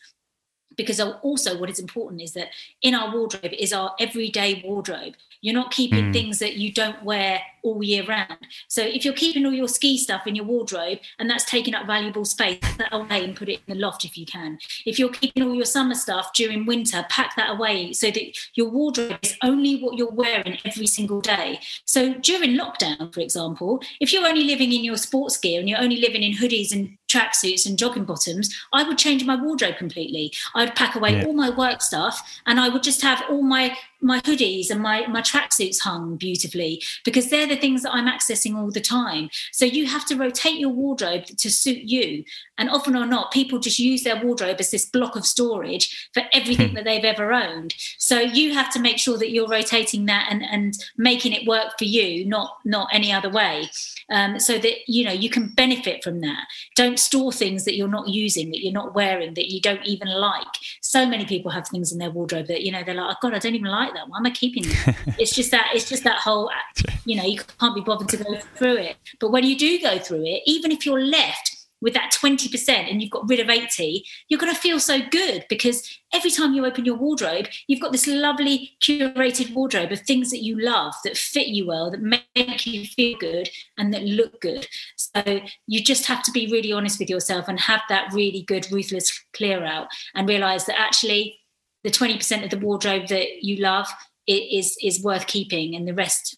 Because also what is important is that in our wardrobe is our everyday wardrobe you're not keeping mm. things that you don't wear all year round. So if you're keeping all your ski stuff in your wardrobe and that's taking up valuable space, pack that away and put it in the loft if you can. If you're keeping all your summer stuff during winter, pack that away so that your wardrobe is only what you're wearing every single day. So during lockdown, for example, if you're only living in your sports gear and you're only living in hoodies and tracksuits and jogging bottoms, I would change my wardrobe completely. I'd pack away yeah. all my work stuff and I would just have all my my hoodies and my my tracksuits hung beautifully because they're the things that I'm accessing all the time. So you have to rotate your wardrobe to suit you. And often or not, people just use their wardrobe as this block of storage for everything hmm. that they've ever owned. So you have to make sure that you're rotating that and, and making it work for you, not not any other way. Um, so that you know you can benefit from that. Don't store things that you're not using, that you're not wearing, that you don't even like. So many people have things in their wardrobe that you know they're like, oh God, I don't even like that. Why am I keeping it? [laughs] it's just that it's just that whole uh, [laughs] you know you can't be bothered to go through it. But when you do go through it, even if you're left with that 20% and you've got rid of 80 you're going to feel so good because every time you open your wardrobe you've got this lovely curated wardrobe of things that you love that fit you well that make you feel good and that look good so you just have to be really honest with yourself and have that really good ruthless clear out and realize that actually the 20% of the wardrobe that you love is is worth keeping and the rest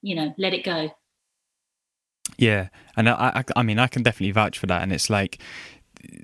you know let it go yeah and I, I i mean i can definitely vouch for that and it's like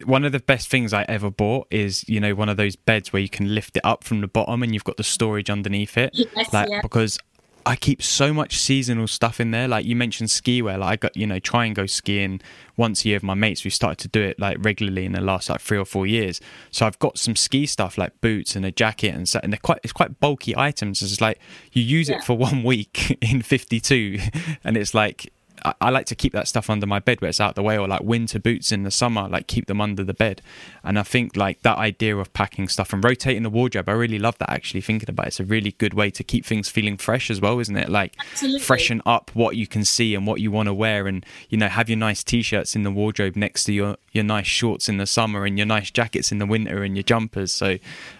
one of the best things I ever bought is, you know, one of those beds where you can lift it up from the bottom and you've got the storage underneath it. Yes, like yeah. because I keep so much seasonal stuff in there. Like you mentioned ski wear. Like I got, you know, try and go skiing once a year with my mates. We started to do it like regularly in the last like three or four years. So I've got some ski stuff like boots and a jacket and so, and they're quite it's quite bulky items. It's like you use yeah. it for [laughs] one week in fifty two, and it's like I, I, like to keep that stuff under my bed where it's out the way, or like winter boots in the summer, like keep them under the bed. And I think like that idea of packing stuff and rotating the wardrobe, I really love that. Actually, thinking about it, it's a really good way to keep things feeling fresh as well, isn't it? Like Absolutely. freshen up what you can see and what you want to wear, and you know have your nice t-shirts in the wardrobe next to your your nice shorts in the summer and your nice jackets in the winter and your jumpers. So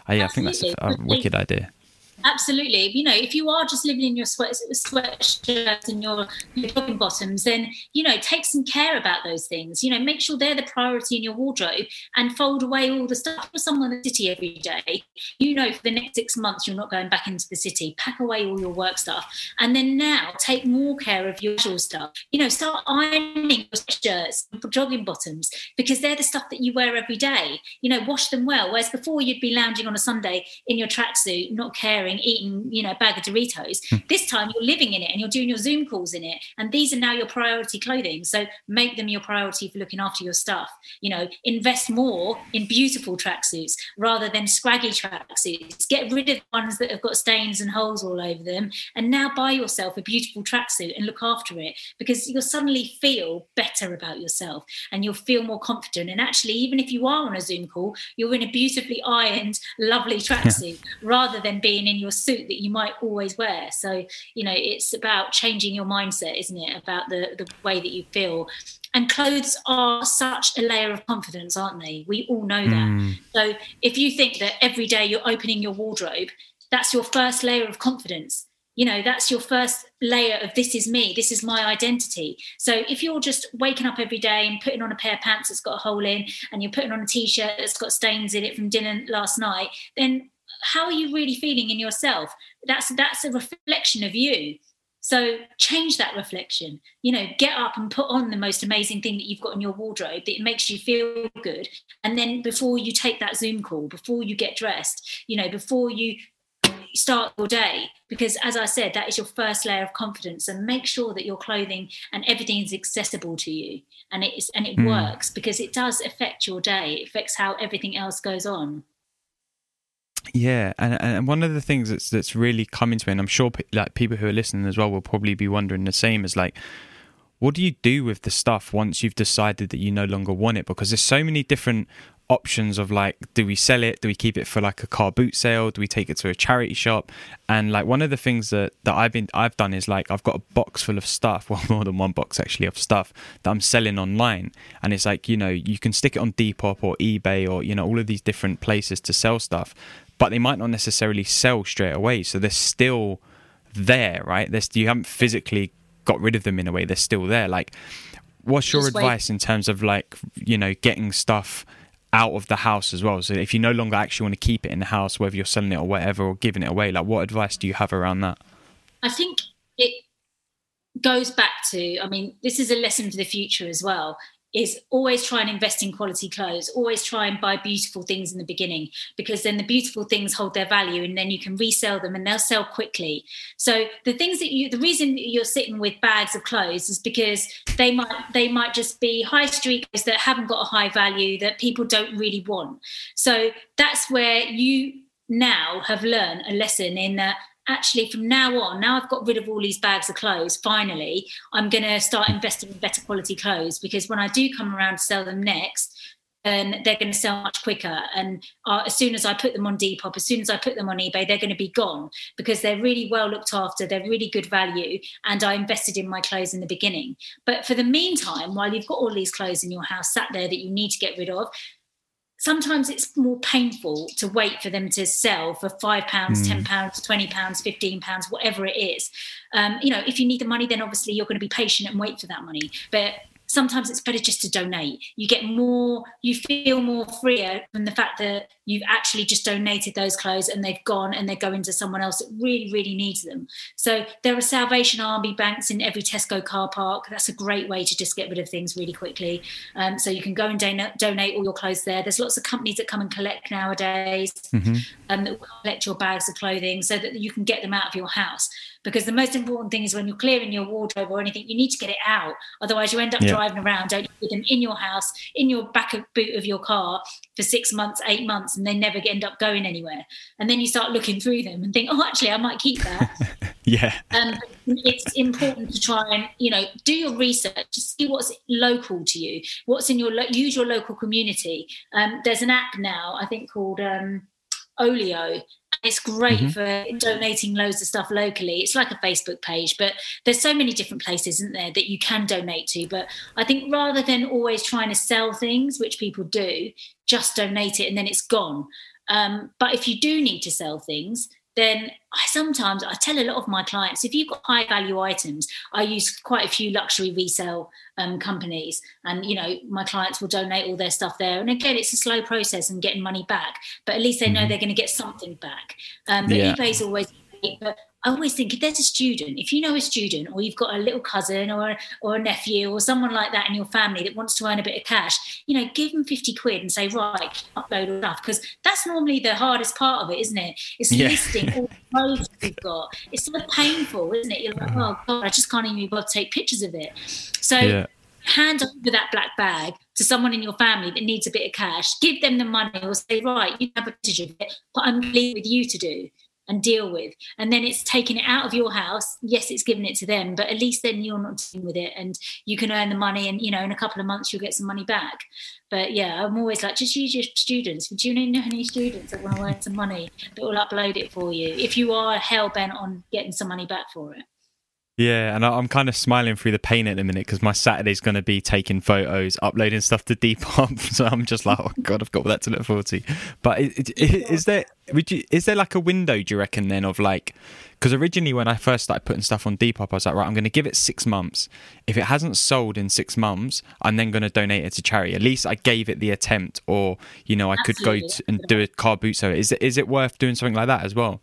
uh, yeah, I think that's a, a wicked idea absolutely. You know, if you are just living in your sweat sweatshirts and your, your jogging bottoms, then you know, take some care about those things. You know, make sure they're the priority in your wardrobe and fold away all the stuff for someone in the city every day. You know, for the next six months, you're not going back into the city. Pack away all your work stuff, and then now take more care of your usual stuff. You know, start ironing your shirts, and jogging bottoms, because they're the stuff that you wear every day. You know, wash them well. Whereas before, you'd be lounging on a Sunday in your tracksuit, not caring, eating, you know, a bag of Doritos. Hmm. this time, you're living in it and you're doing your Zoom calls in it, and these are now your priority clothing. So make them your priority for looking after your stuff. You know, invest more in beautiful tracksuits rather than scraggy tracksuits. Get rid of ones that have got stains and holes all over them, and now buy yourself a beautiful tracksuit and look after it because you'll suddenly feel better about yourself and you'll feel more confident. And actually, even if you are on a Zoom call, you're in a beautifully ironed, lovely tracksuit rather than being in your suit that you might always wear. So, you know, it's about changing your mindset, isn't it? About the, the way that you feel. And clothes are such a layer of confidence, aren't they? We all know that. Mm. So if you think that every day you're opening your wardrobe, that's your first layer of confidence you know that's your first layer of this is me this is my identity so if you're just waking up every day and putting on a pair of pants that's got a hole in and you're putting on a t-shirt that's got stains in it from dinner last night then how are you really feeling in yourself? That's that's a reflection of you. So change that reflection. You know get up and put on the most amazing thing that you've got in your wardrobe that makes you feel good. And then before you take that zoom call before you get dressed you know before you start your day because as i said that is your first layer of confidence. And make sure that your clothing and everything is accessible to you. And it is and it mm. works because it does affect your day. It affects how everything else goes on yeah, and and one of the things that's that's really coming to me, and I'm sure like people who are listening as well will probably be wondering the same, is like, what do you do with the stuff once you've decided that you no longer want it? Because there's so many different options of like do we sell it? Do we keep it for like a car boot sale? Do we take it to a charity shop? And like one of the things that that i've been i've done is like i've got a box full of stuff [laughs] well more than one box actually of stuff that i'm selling online. And it's like you know you can stick it on depop or ebay or you know all of these different places to sell stuff but they might not necessarily sell straight away. So they're still there right? There's you haven't physically got rid of them in a way. They're still there. Like what's your Just advice wait. in terms of like you know getting stuff out of the house as well. So if you no longer actually want to keep it in the house, whether you're selling it or whatever, or giving it away, like what advice do you have around that? I think it goes back to, I mean, this is a lesson for the future as well is always try and invest in quality clothes always try and buy beautiful things in the beginning because then the beautiful things hold their value and then you can resell them and they'll sell quickly. So the things that you the reason you're sitting with bags of clothes is because they might they might just be high street clothes that haven't got a high value that people don't really want. So that's where you now have learned a lesson in that actually from now on now i've got rid of all these bags of clothes finally i'm going to start investing in better quality clothes because when i do come around to sell them next then they're going to sell much quicker. And uh, as soon as i put them on depop as soon as i put them on ebay they're going to be gone because they're really well looked after they're really good value and i invested in my clothes in the beginning. But for the meantime while you've got all these clothes in your house sat there that you need to get rid of sometimes it's more painful to wait for them to sell for five pounds, mm. ten pounds, twenty pounds, fifteen pounds, whatever it is. Um, you know, if you need the money, then obviously you're going to be patient and wait for that money. But sometimes it's better just to donate. You get more, you feel more freer from the fact that you've actually just donated those clothes and they've gone and they're going to someone else that really, really needs them. So there are Salvation Army banks in every Tesco car park. That's a great way to just get rid of things really quickly. Um, so you can go and don- donate all your clothes there. There's lots of companies that come and collect nowadays mm-hmm. um, that collect your bags of clothing so that you can get them out of your house. Because the most important thing is when you're clearing your wardrobe or anything, you need to get it out. Otherwise, you end up yeah. driving around, don't you, with them in your house, in your back of boot of your car for six months, eight months and they never end up going anywhere. And then you start looking through them and think, oh, actually, I might keep that. [laughs] yeah. Um, it's important to try and you know do your research to see what's local to you, what's in your use your local community. Um, there's an app now, I think called um, Olio, it's great mm-hmm. for donating loads of stuff locally. It's like a Facebook page, but there's so many different places, isn't there, that you can donate to. But I think rather than always trying to sell things, which people do, just donate it and then it's gone. Um, but if you do need to sell things, then I sometimes I tell a lot of my clients if you've got high value items, I use quite a few luxury resale um, companies, and you know my clients will donate all their stuff there. And again, it's a slow process and getting money back, but at least they know mm-hmm. they're going to get something back. Um, but yeah. eBay's always but I always think if there's a student, if you know a student or you've got a little cousin or, or a nephew or someone like that in your family that wants to earn a bit of cash, you know, give them 50 quid and say, right, upload all stuff. Because that's normally the hardest part of it, isn't it? It's yeah. listing all the clothes you've got. It's so painful, isn't it? You're like, uh-huh. oh God, I just can't even be able to take pictures of it. So yeah. hand over that black bag to someone in your family that needs a bit of cash, give them the money or say, right, you have a picture of it, but I'm leaving with you to do and deal with. And then it's taking it out of your house. Yes, it's giving it to them, but at least then you're not dealing with it and you can earn the money. And, you know, in a couple of months, you'll get some money back. But yeah, I'm always like, just use your students. Do you know any students that want to earn some money that will upload it for you if you are hell bent on getting some money back for it? Yeah, and I'm kind of smiling through the pain at the minute because my Saturday's going to be taking photos, uploading stuff to [laughs] Depop. So I'm just like, oh god, I've got that to look forward to. But is, is there would you is there like a window? Do you reckon then of like because originally when I first started putting stuff on Depop, I was like, right, I'm going to give it six months. If it hasn't sold in six months, I'm then going to donate it to charity. At least I gave it the attempt, or you know, I Absolutely. could go to, and do a car boot. So is it is it worth doing something like that as well?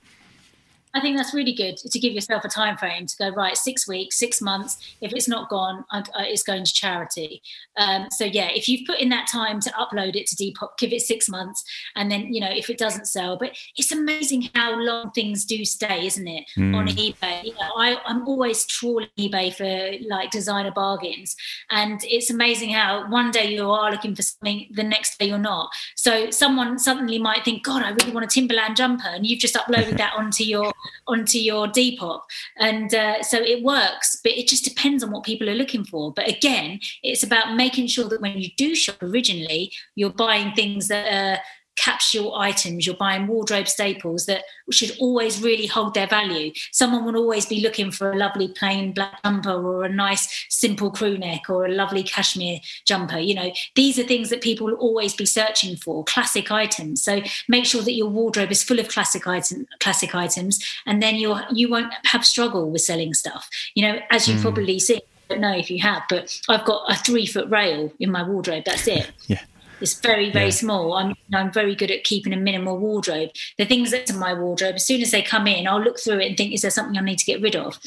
I think that's really good to give yourself a time frame to go right six weeks, six months. If it's not gone, uh, it's going to charity. Um, so yeah, if you've put in that time to upload it to Depop, give it six months, and then you know if it doesn't sell. But it's amazing how long things do stay, isn't it? Mm. On eBay, you know, I, I'm always trawling eBay for like designer bargains, and it's amazing how one day you are looking for something, the next day you're not. So someone suddenly might think, God, I really want a Timberland jumper, and you've just uploaded [laughs] that onto your onto your Depop. And uh, so it works, but it just depends on what people are looking for. But again, it's about making sure that when you do shop originally, you're buying things that are capsule items, you're buying wardrobe staples that should always really hold their value. Someone will always be looking for a lovely plain black jumper or a nice simple crew neck or a lovely cashmere jumper. You know, these are things that people will always be searching for, classic items. So make sure that your wardrobe is full of classic item, classic items, and then you're you won't have struggle with selling stuff. You know, as you've mm. probably see. I don't know if you have, but I've got a three foot rail in my wardrobe. That's it. [laughs] yeah. It's very, very yeah. small. I'm I'm very good at keeping a minimal wardrobe. The things that's in my wardrobe, as soon as they come in, I'll look through it and think, is there something I need to get rid of?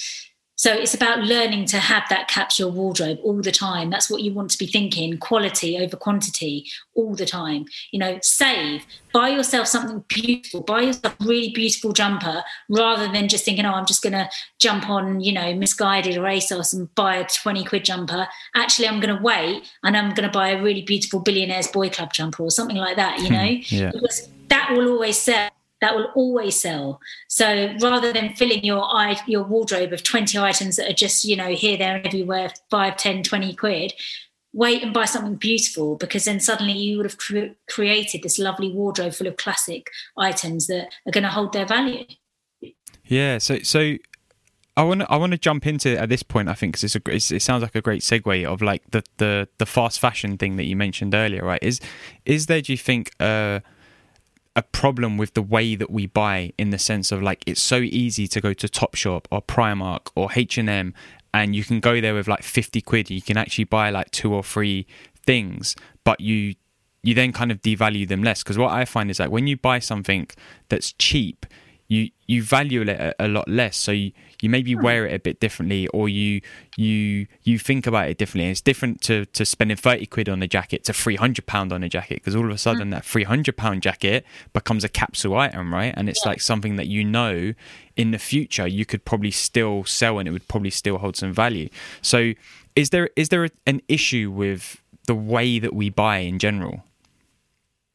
So it's about learning to have that capsule wardrobe all the time. That's what you want to be thinking quality over quantity all the time. You know, save, buy yourself something beautiful, buy yourself a really beautiful jumper rather than just thinking, oh, I'm just going to jump on, you know, Missguided or ASOS and buy a 20 quid jumper. Actually, I'm going to wait and I'm going to buy a really beautiful Billionaire Boys Club jumper or something like that, you hmm. know, yeah. because that will always sell that will always sell. So rather than filling your your wardrobe of 20 items that are just, you know, here, there, everywhere, 5, 10, 20 quid, wait and buy something beautiful because then suddenly you would have cre- created this lovely wardrobe full of classic items that are going to hold their value. Yeah. So, so I want to I want to jump into at this point. I think because it's a it's, it sounds like a great segue of like the the the fast fashion thing that you mentioned earlier, right? Is is there? Do you think? Uh, a problem with the way that we buy in the sense of like it's so easy to go to Topshop or Primark or H&M and you can go there with like 50 quid. You can actually buy like two or three things but you you then kind of devalue them less. Because what I find is like when you buy something that's cheap you you value it a, a lot less so you, you maybe hmm. wear it a bit differently or you you you think about it differently it's different to to spending 30 quid on a jacket to 300 pound on a jacket because all of a sudden mm. that 300 pound jacket becomes a capsule item right and it's yeah. like something that you know in the future you could probably still sell and it would probably still hold some value so is there is there an issue with the way that we buy in general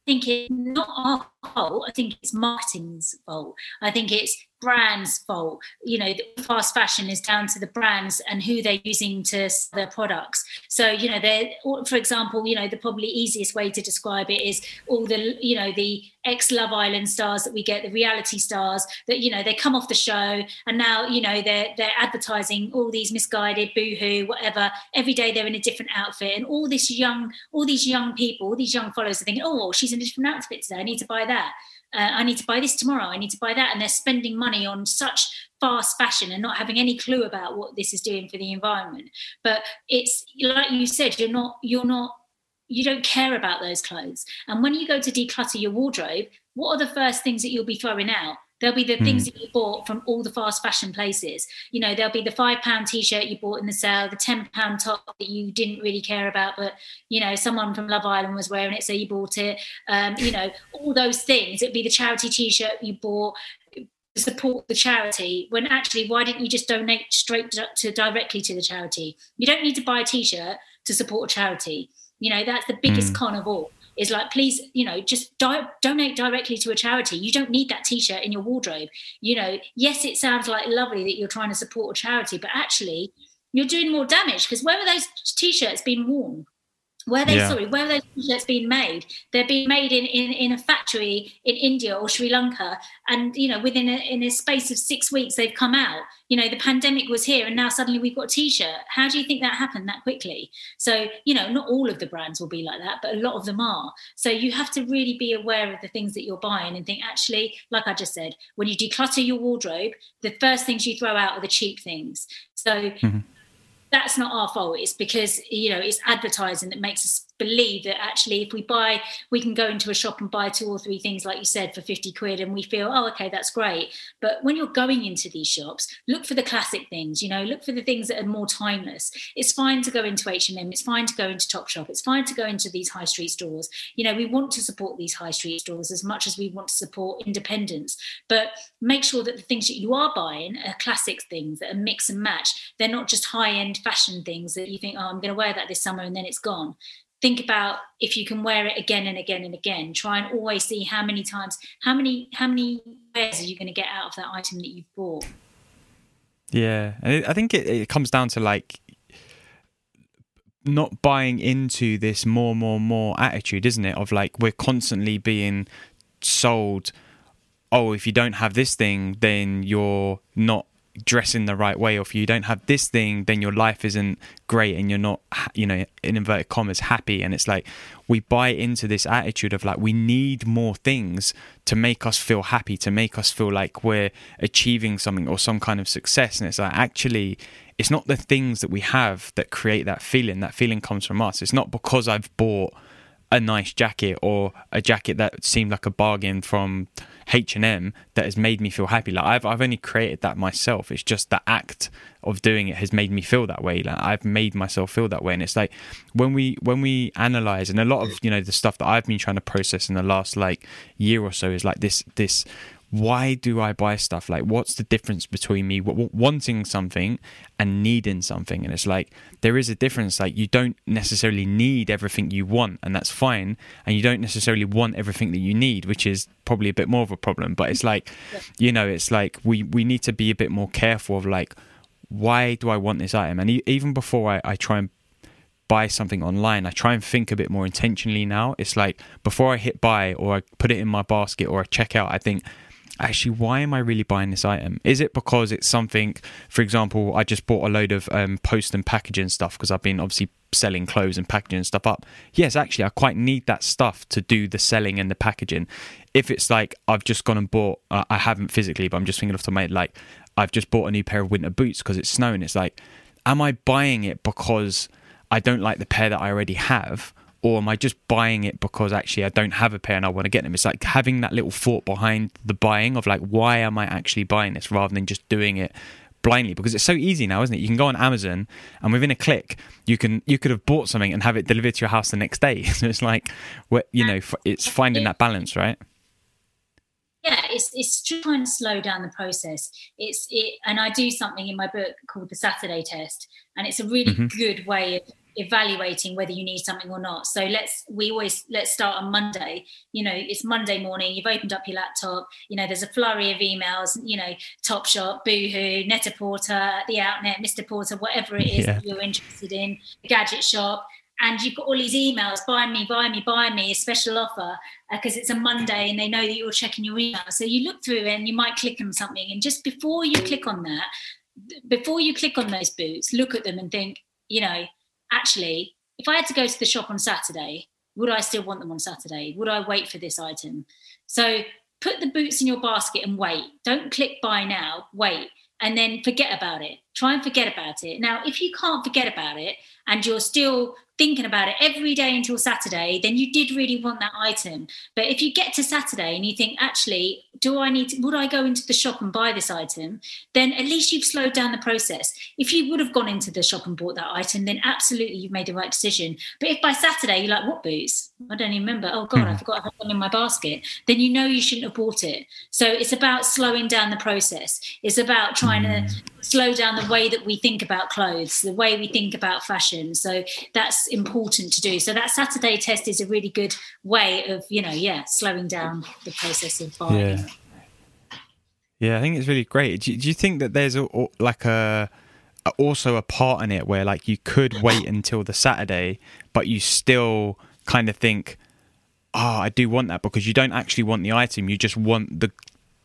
think it's not our fault. I think it's marketing's fault. I think it's brand's fault. You know, fast fashion is down to the brands and who they're using to sell their products. So, you know, they're, for example, you know, the probably easiest way to describe it is all the, you know, the ex Love Island stars that we get, the reality stars that, you know, they come off the show and now, you know, they're, they're advertising all these Missguided, boohoo, whatever. Every day they're in a different outfit. And all this young, all these young people, all these young followers are thinking, oh, she's in a different outfit today. I need to buy that. Uh, I need to buy this tomorrow. I need to buy that. And they're spending money on such fast fashion and not having any clue about what this is doing for the environment. But it's like you said, you're not, you're not, you don't care about those clothes. And when you go to declutter your wardrobe, what are the first things that you'll be throwing out? There'll be the mm. things that you bought from all the fast fashion places. You know, there'll be the five pound t-shirt you bought in the sale, the ten pound top that you didn't really care about, but you know, someone from Love Island was wearing it, so you bought it. Um, you know, all those things. It'd be the charity t-shirt you bought to support the charity. When actually, why didn't you just donate straight to, to directly to the charity? You don't need to buy a t-shirt to support a charity. You know, that's the biggest mm. con of all is like, please, you know, just di- donate directly to a charity. You don't need that T-shirt in your wardrobe. You know, yes, it sounds like lovely that you're trying to support a charity, but actually, you're doing more damage because where were those T-shirts being worn? Where they yeah. sorry, where those t-shirts being made? They're being made in, in, in a factory in India or Sri Lanka, and you know within a, in a space of six weeks they've come out. You know the pandemic was here, and now suddenly we've got a t-shirt. How do you think that happened that quickly? So you know not all of the brands will be like that, but a lot of them are. So you have to really be aware of the things that you're buying and think actually, like I just said, when you declutter your wardrobe, the first things you throw out are the cheap things. So. Mm-hmm that's not our fault. It's because you know it's advertising that makes us believe that actually if we buy we can go into a shop and buy two or three things like you said for 50 quid and we feel oh okay that's great. But when you're going into these shops look for the classic things you know look for the things that are more timeless. It's fine to go into H&M it's fine to go into Topshop it's fine to go into these high street stores. You know we want to support these high street stores as much as we want to support independence but make sure that the things that you are buying are classic things that are mix and match. They're not just high end fashion things that you think oh I'm going to wear that this summer and then it's gone think about if you can wear it again and again and again. Try and always see how many times how many how many wears are you going to get out of that item that you've bought? Yeah and i think it, it comes down to like not buying into this more more more attitude isn't it? Of like we're constantly being sold oh if you don't have this thing then you're not dressing the right way or if you don't have this thing then your life isn't great and you're not you know in inverted commas happy. And it's like we buy into this attitude of like we need more things to make us feel happy to make us feel like we're achieving something or some kind of success. And it's like actually it's not the things that we have that create that feeling. That feeling comes from us. It's not because i've bought a nice jacket or a jacket that seemed like a bargain from H&M that has made me feel happy. Like I've I've only created that myself. It's just the act of doing it has made me feel that way. Like I've made myself feel that way. And it's like when we when we analyze and a lot of you know the stuff that I've been trying to process in the last like year or so is like this this why do I buy stuff? Like, what's the difference between me wanting something and needing something? And it's like, there is a difference. Like, you don't necessarily need everything you want, and that's fine. And you don't necessarily want everything that you need, which is probably a bit more of a problem. But it's like, you know, it's like we, we need to be a bit more careful of like, why do I want this item? And even before I, I try and buy something online, I try and think a bit more intentionally now. It's like before I hit buy or I put it in my basket or I check out, I think, actually, why am I really buying this item? Is it because it's something, for example, I just bought a load of um, post and packaging stuff because I've been obviously selling clothes and packaging stuff up. Yes, actually, I quite need that stuff to do the selling and the packaging. If it's like I've just gone and bought, uh, I haven't physically, but I'm just thinking off the top like I've just bought a new pair of winter boots because it's snowing. It's like, am I buying it because I don't like the pair that I already have? Or am I just buying it because actually I don't have a pair and I want to get them? It's like having that little thought behind the buying of like, why am I actually buying this rather than just doing it blindly? Because it's so easy now isn't it? You can go on amazon and within a click you can you could have bought something and have it delivered to your house the next day. [laughs] So it's like you know it's finding that balance right? Yeah it's it's trying to slow down the process. It's it and i do something in my book called the saturday test and it's a really mm-hmm. good way of evaluating whether you need something or not. So let's we always let's start on Monday. You know, it's Monday morning. You've opened up your laptop. You know, there's a flurry of emails. You know, top Topshop, Boohoo, Net-a-Porter, The Outnet, Mr. Porter, whatever it is yeah. that you're interested in, the gadget shop. And you've got all these emails, buy me, buy me, buy me, a special offer, because uh, it's a Monday and they know that you're checking your email. So you look through and you might click on something. And just before you click on that, before you click on those boots, look at them and think, you know, actually, if I had to go to the shop on Saturday, would I still want them on Saturday? Would I wait for this item? So put the boots in your basket and wait. Don't click buy now, wait, and then forget about it. Try and forget about it. Now, if you can't forget about it and you're still thinking about it every day until Saturday, then you did really want that item. But if you get to Saturday and you think, actually, do I need, to, would I go into the shop and buy this item? Then at least you've slowed down the process. If you would have gone into the shop and bought that item, then absolutely you've made the right decision. But if by Saturday you're like, what boots? I don't even remember. Oh God, I hmm. forgot I had them in my basket. Then you know you shouldn't have bought it. So it's about slowing down the process. It's about trying to hmm. Slow down the way that we think about clothes, the way we think about fashion. So that's important to do. So that Saturday test is a really good way of, you know, yeah, slowing down the process of buying. Yeah. Yeah, I think it's really great. Do, do you think that there's a, like a also a part in it where like you could wait until the Saturday, but you still kind of think, oh, I do want that because you don't actually want the item. You just want the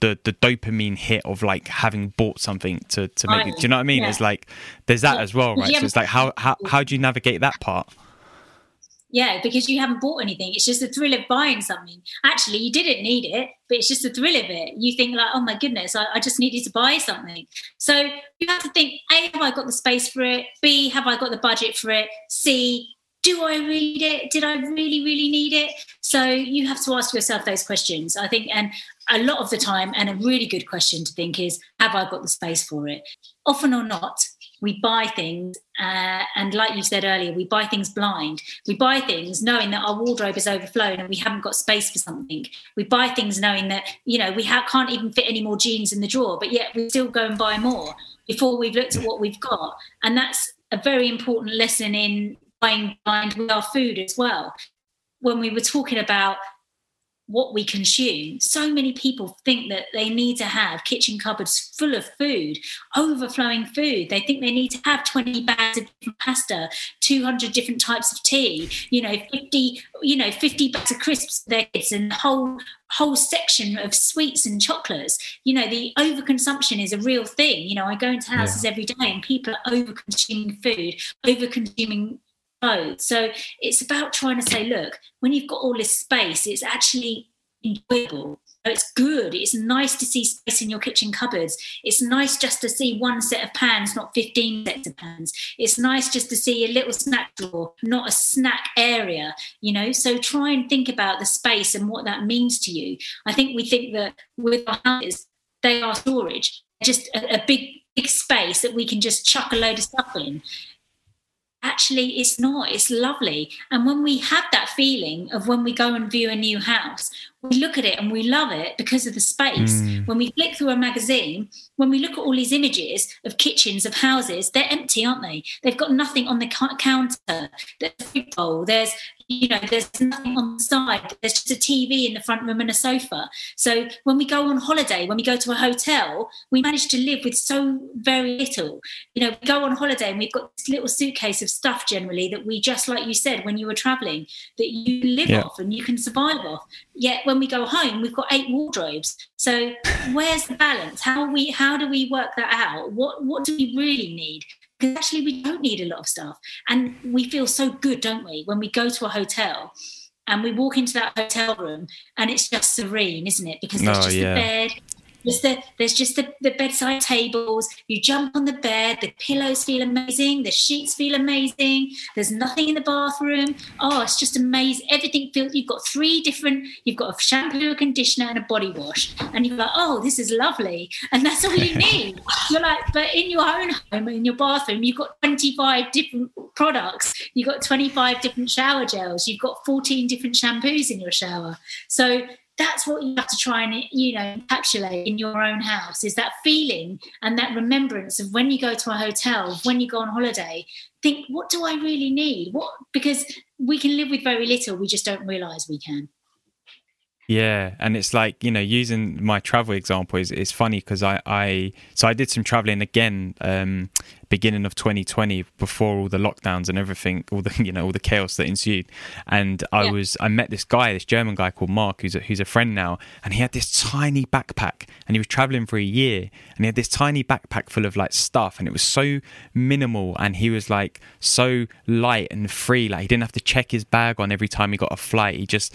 the the dopamine hit of like having bought something to to make it. Do you know what I mean? Yeah. It's like there's that yeah. as well, right? So it's like how how how do you navigate that part? Yeah, because you haven't bought anything. It's just the thrill of buying something. Actually, you didn't need it, but it's just the thrill of it. You think like, oh my goodness, I, I just needed to buy something. So you have to think: A, have I got the space for it? B, have I got the budget for it? C, do I read it? Did I really, really need it? So you have to ask yourself those questions. I think, and a lot of the time, and a really good question to think is, have I got the space for it? Often or not, we buy things uh, and like you said earlier we buy things blind. We buy things knowing that our wardrobe is overflowing and we haven't got space for something. We buy things knowing that you know we ha- can't even fit any more jeans in the drawer but yet we still go and buy more before we've looked at what we've got. And that's a very important lesson in buying blind with our food as well. When we were talking about what we consume. So many people think that they need to have kitchen cupboards full of food, overflowing food. They think they need to have 20 bags of different pasta, 200 different types of tea, you know, 50, you know, 50 bags of crisps for their kids and a whole whole section of sweets and chocolates. You know, the overconsumption is a real thing. You know, I go into houses yeah. every day and people are over consuming food, over consuming clothes. So it's about trying to say, look, when you've got all this space, it's actually enjoyable. It's good. It's nice to see space in your kitchen cupboards. It's nice just to see one set of pans, not 15 sets of pans. It's nice just to see a little snack drawer, not a snack area, you know? So try and think about the space and what that means to you. I think we think that with our houses, they are storage, just a, a big, big space that we can just chuck a load of stuff in actually it's not it's lovely and when we have that feeling of when we go and view a new house we look at it and we love it because of the space. Mm. When we flick through a magazine, when we look at all these images of kitchens, of houses, they're empty, aren't they? They've got nothing on the counter. There's a bowl, there's you know, there's nothing on the side. There's just a TV in the front room and a sofa. So when we go on holiday, when we go to a hotel, we manage to live with so very little. You know, we go on holiday and we've got this little suitcase of stuff generally that we just like you said when you were traveling that you live yeah. off and you can survive off. Yet when we go home, we've got eight wardrobes. So where's the balance? How we how do we work that out? What what do we really need? Because actually we don't need a lot of stuff. And we feel so good, don't we, when we go to a hotel and we walk into that hotel room and it's just serene, isn't it? Because there's oh, just yeah. a bed, there's the there's just the, the bedside tables. You jump on the bed, the pillows feel amazing, the sheets feel amazing. There's nothing in the bathroom. Oh, it's just amazing. Everything feels you've got three different, you've got a shampoo, a conditioner, and a body wash. And you're like, oh, this is lovely. And that's all you [laughs] need. you're like, but in your own home, in your bathroom, you've got 25 different products. You've got 25 different shower gels. You've got 14 different shampoos in your shower. So that's what you have to try and you know encapsulate in your own house is that feeling and that remembrance of when you go to a hotel when you go on holiday think what do i really need? What because we can live with very little we just don't realize we can Yeah, and it's like you know using my travel example is is funny because I I so I did some traveling again um, beginning of 2020 before all the lockdowns and everything, all the [laughs] you know all the chaos that ensued, and I yeah. was I met this guy, this German guy called Mark, who's a, who's a friend now, and he had this tiny backpack, and he was traveling for a year, and he had this tiny backpack full of like stuff, and it was so minimal, and he was like so light and free, like he didn't have to check his bag on every time he got a flight, he just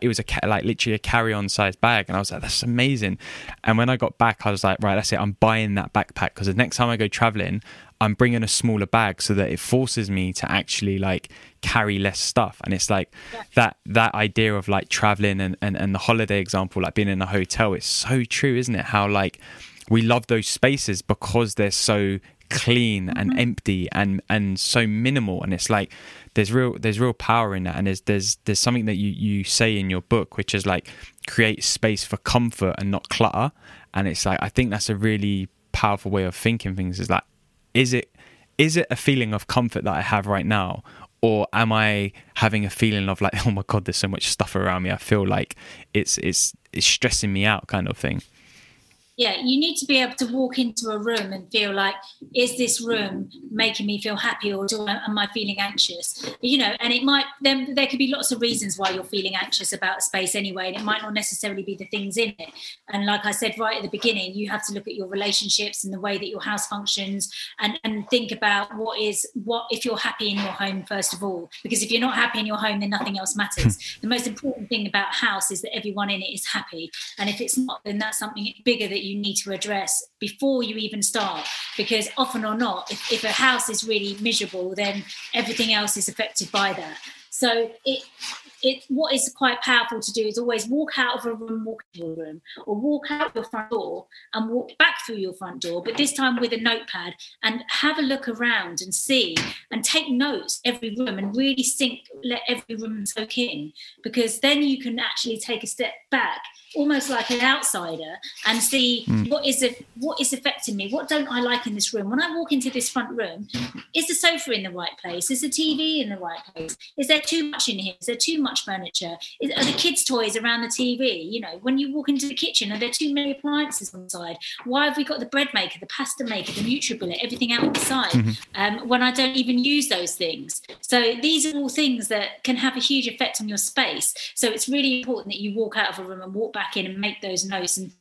it was a like literally a carry-on size bag and i was like that's amazing. And when i got back i was like right that's it i'm buying that backpack because the next time i go traveling i'm bringing a smaller bag so that it forces me to actually like carry less stuff. And it's like yeah. that that idea of like traveling and, and and the holiday example like being in a hotel it's so true isn't it? How like we love those spaces because they're so clean mm-hmm. and empty and and so minimal. And it's like there's real there's real power in that. And there's there's there's something that you you say in your book which is like create space for comfort and not clutter. And it's like i think that's a really powerful way of thinking things is like is it is it a feeling of comfort that i have right now? Or am i having a feeling of like [laughs] oh my god there's so much stuff around me. I feel like it's it's it's stressing me out kind of thing yeah, you need to be able to walk into a room and feel like, is this room making me feel happy or do I, am I feeling anxious? You know, and it might then there could be lots of reasons why you're feeling anxious about a space anyway, and it might not necessarily be the things in it. And like I said right at the beginning, you have to look at your relationships and the way that your house functions and, and think about what is what if you're happy in your home first of all. Because if you're not happy in your home, then nothing else matters. Hmm. the most important thing about house is that everyone in it is happy. And if it's not, then that's something bigger that you you need to address before you even start. Because often or not, if, if a house is really miserable, then everything else is affected by that. So it it what is quite powerful to do is always walk out of a room, walk into a room, or walk out your front door and walk back through your front door, but this time with a notepad and have a look around and see and take notes every room and really sink, let every room soak in, because then you can actually take a step back almost like an outsider and see mm. what is it what is affecting me what don't i like in this room? When i walk into this front room is the sofa in the right place? Is the tv in the right place? Is there too much in here? Is there too much furniture. Is, are the kids toys around the tv you know when you walk into the kitchen are there too many appliances on side? Why have we got the bread maker the pasta maker the nutribullet everything out on the side mm-hmm. um, when i don't even use those things? So these are all things that can have a huge effect on your space. So it's really important that you walk out of a room and walk back back in and make those notes and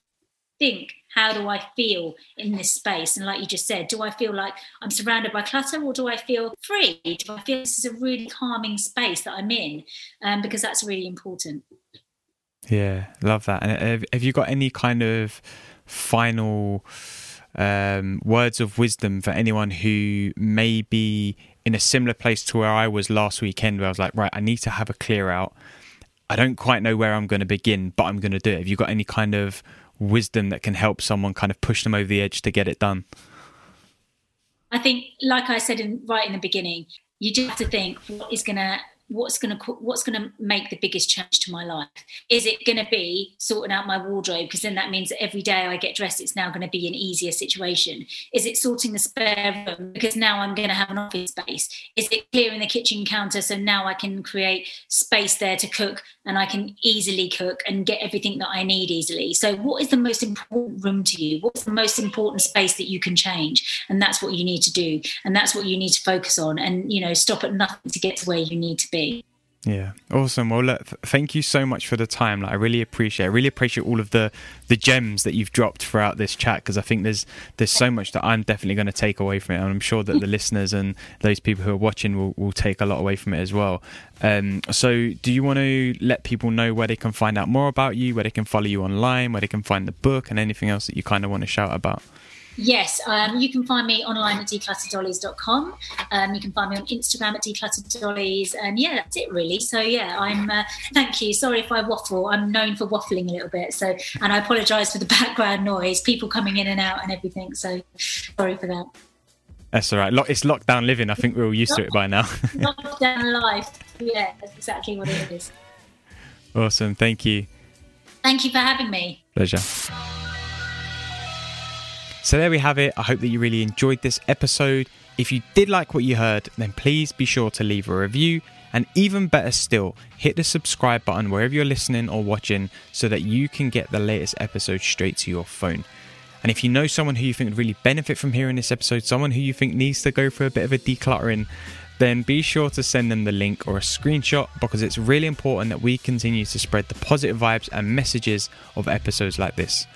think how do i feel in this space? And like you just said do i feel like i'm surrounded by clutter or do i feel free? Do i feel this is a really calming space that i'm in? Um, because that's really important. Yeah love that. And have, you got any kind of final um, words of wisdom for anyone who may be in a similar place to where i was last weekend where i was like right i need to have a clear out. I don't quite know where I'm going to begin, but I'm going to do it. Have you got any kind of wisdom that can help someone kind of push them over the edge to get it done? I think, like I said in, right in the beginning, you just have to think what is going to what's going to what's going to make the biggest change to my life? Is it going to be sorting out my wardrobe? Because then that means that every day i get dressed it's now going to be an easier situation. Is it sorting the spare room? Because now i'm going to have an office space. Is it clearing the kitchen counter so now i can create space there to cook and i can easily cook and get everything that i need easily? So what is the most important room to you? What's the most important space that you can change? And that's what you need to do. And that's what you need to focus on. And you know stop at nothing to get to where you need to be Yeah, awesome. Well, look, thank you so much for the time. Like, I really appreciate. I really appreciate all of the the gems that you've dropped throughout this chat because I think there's there's so much that I'm definitely going to take away from it, and I'm sure that the [laughs] listeners and those people who are watching will, will take a lot away from it as well. Um, so, do you want to let people know where they can find out more about you, where they can follow you online, where they can find the book, and anything else that you kind of want to shout about? Yes, um, you can find me online at declutteredollies.com. Um, you can find me on Instagram at decluttereddollies. And yeah, that's it really. So yeah, I'm, uh, thank you. Sorry if I waffle. I'm known for waffling a little bit. So, and I apologize for the [laughs] background noise, people coming in and out and everything. So sorry for that. That's all right. It's lockdown living. I think we're all used to it by now. [laughs] lockdown life. Yeah, that's exactly what it is. Awesome. Thank you. Thank you for having me. Pleasure. So there we have it. I hope that you really enjoyed this episode. If you did like what you heard, then please be sure to leave a review And even better still, hit the subscribe button wherever you're listening or watching so that you can get the latest episode straight to your phone. And if you know someone who you think would really benefit from hearing this episode, someone who you think needs to go for a bit of a decluttering, then be sure to send them the link or a screenshot because it's really important that we continue to spread the positive vibes and messages of episodes like this.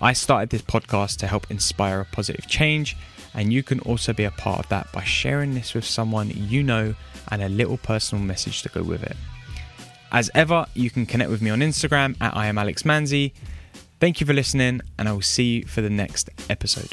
I started this podcast to help inspire a positive change, and you can also be a part of that by sharing this with someone you know and a little personal message to go with it. As ever, you can connect with me on Instagram at I am Alex Manzi. Thank you for listening, and I will see you for the next episode.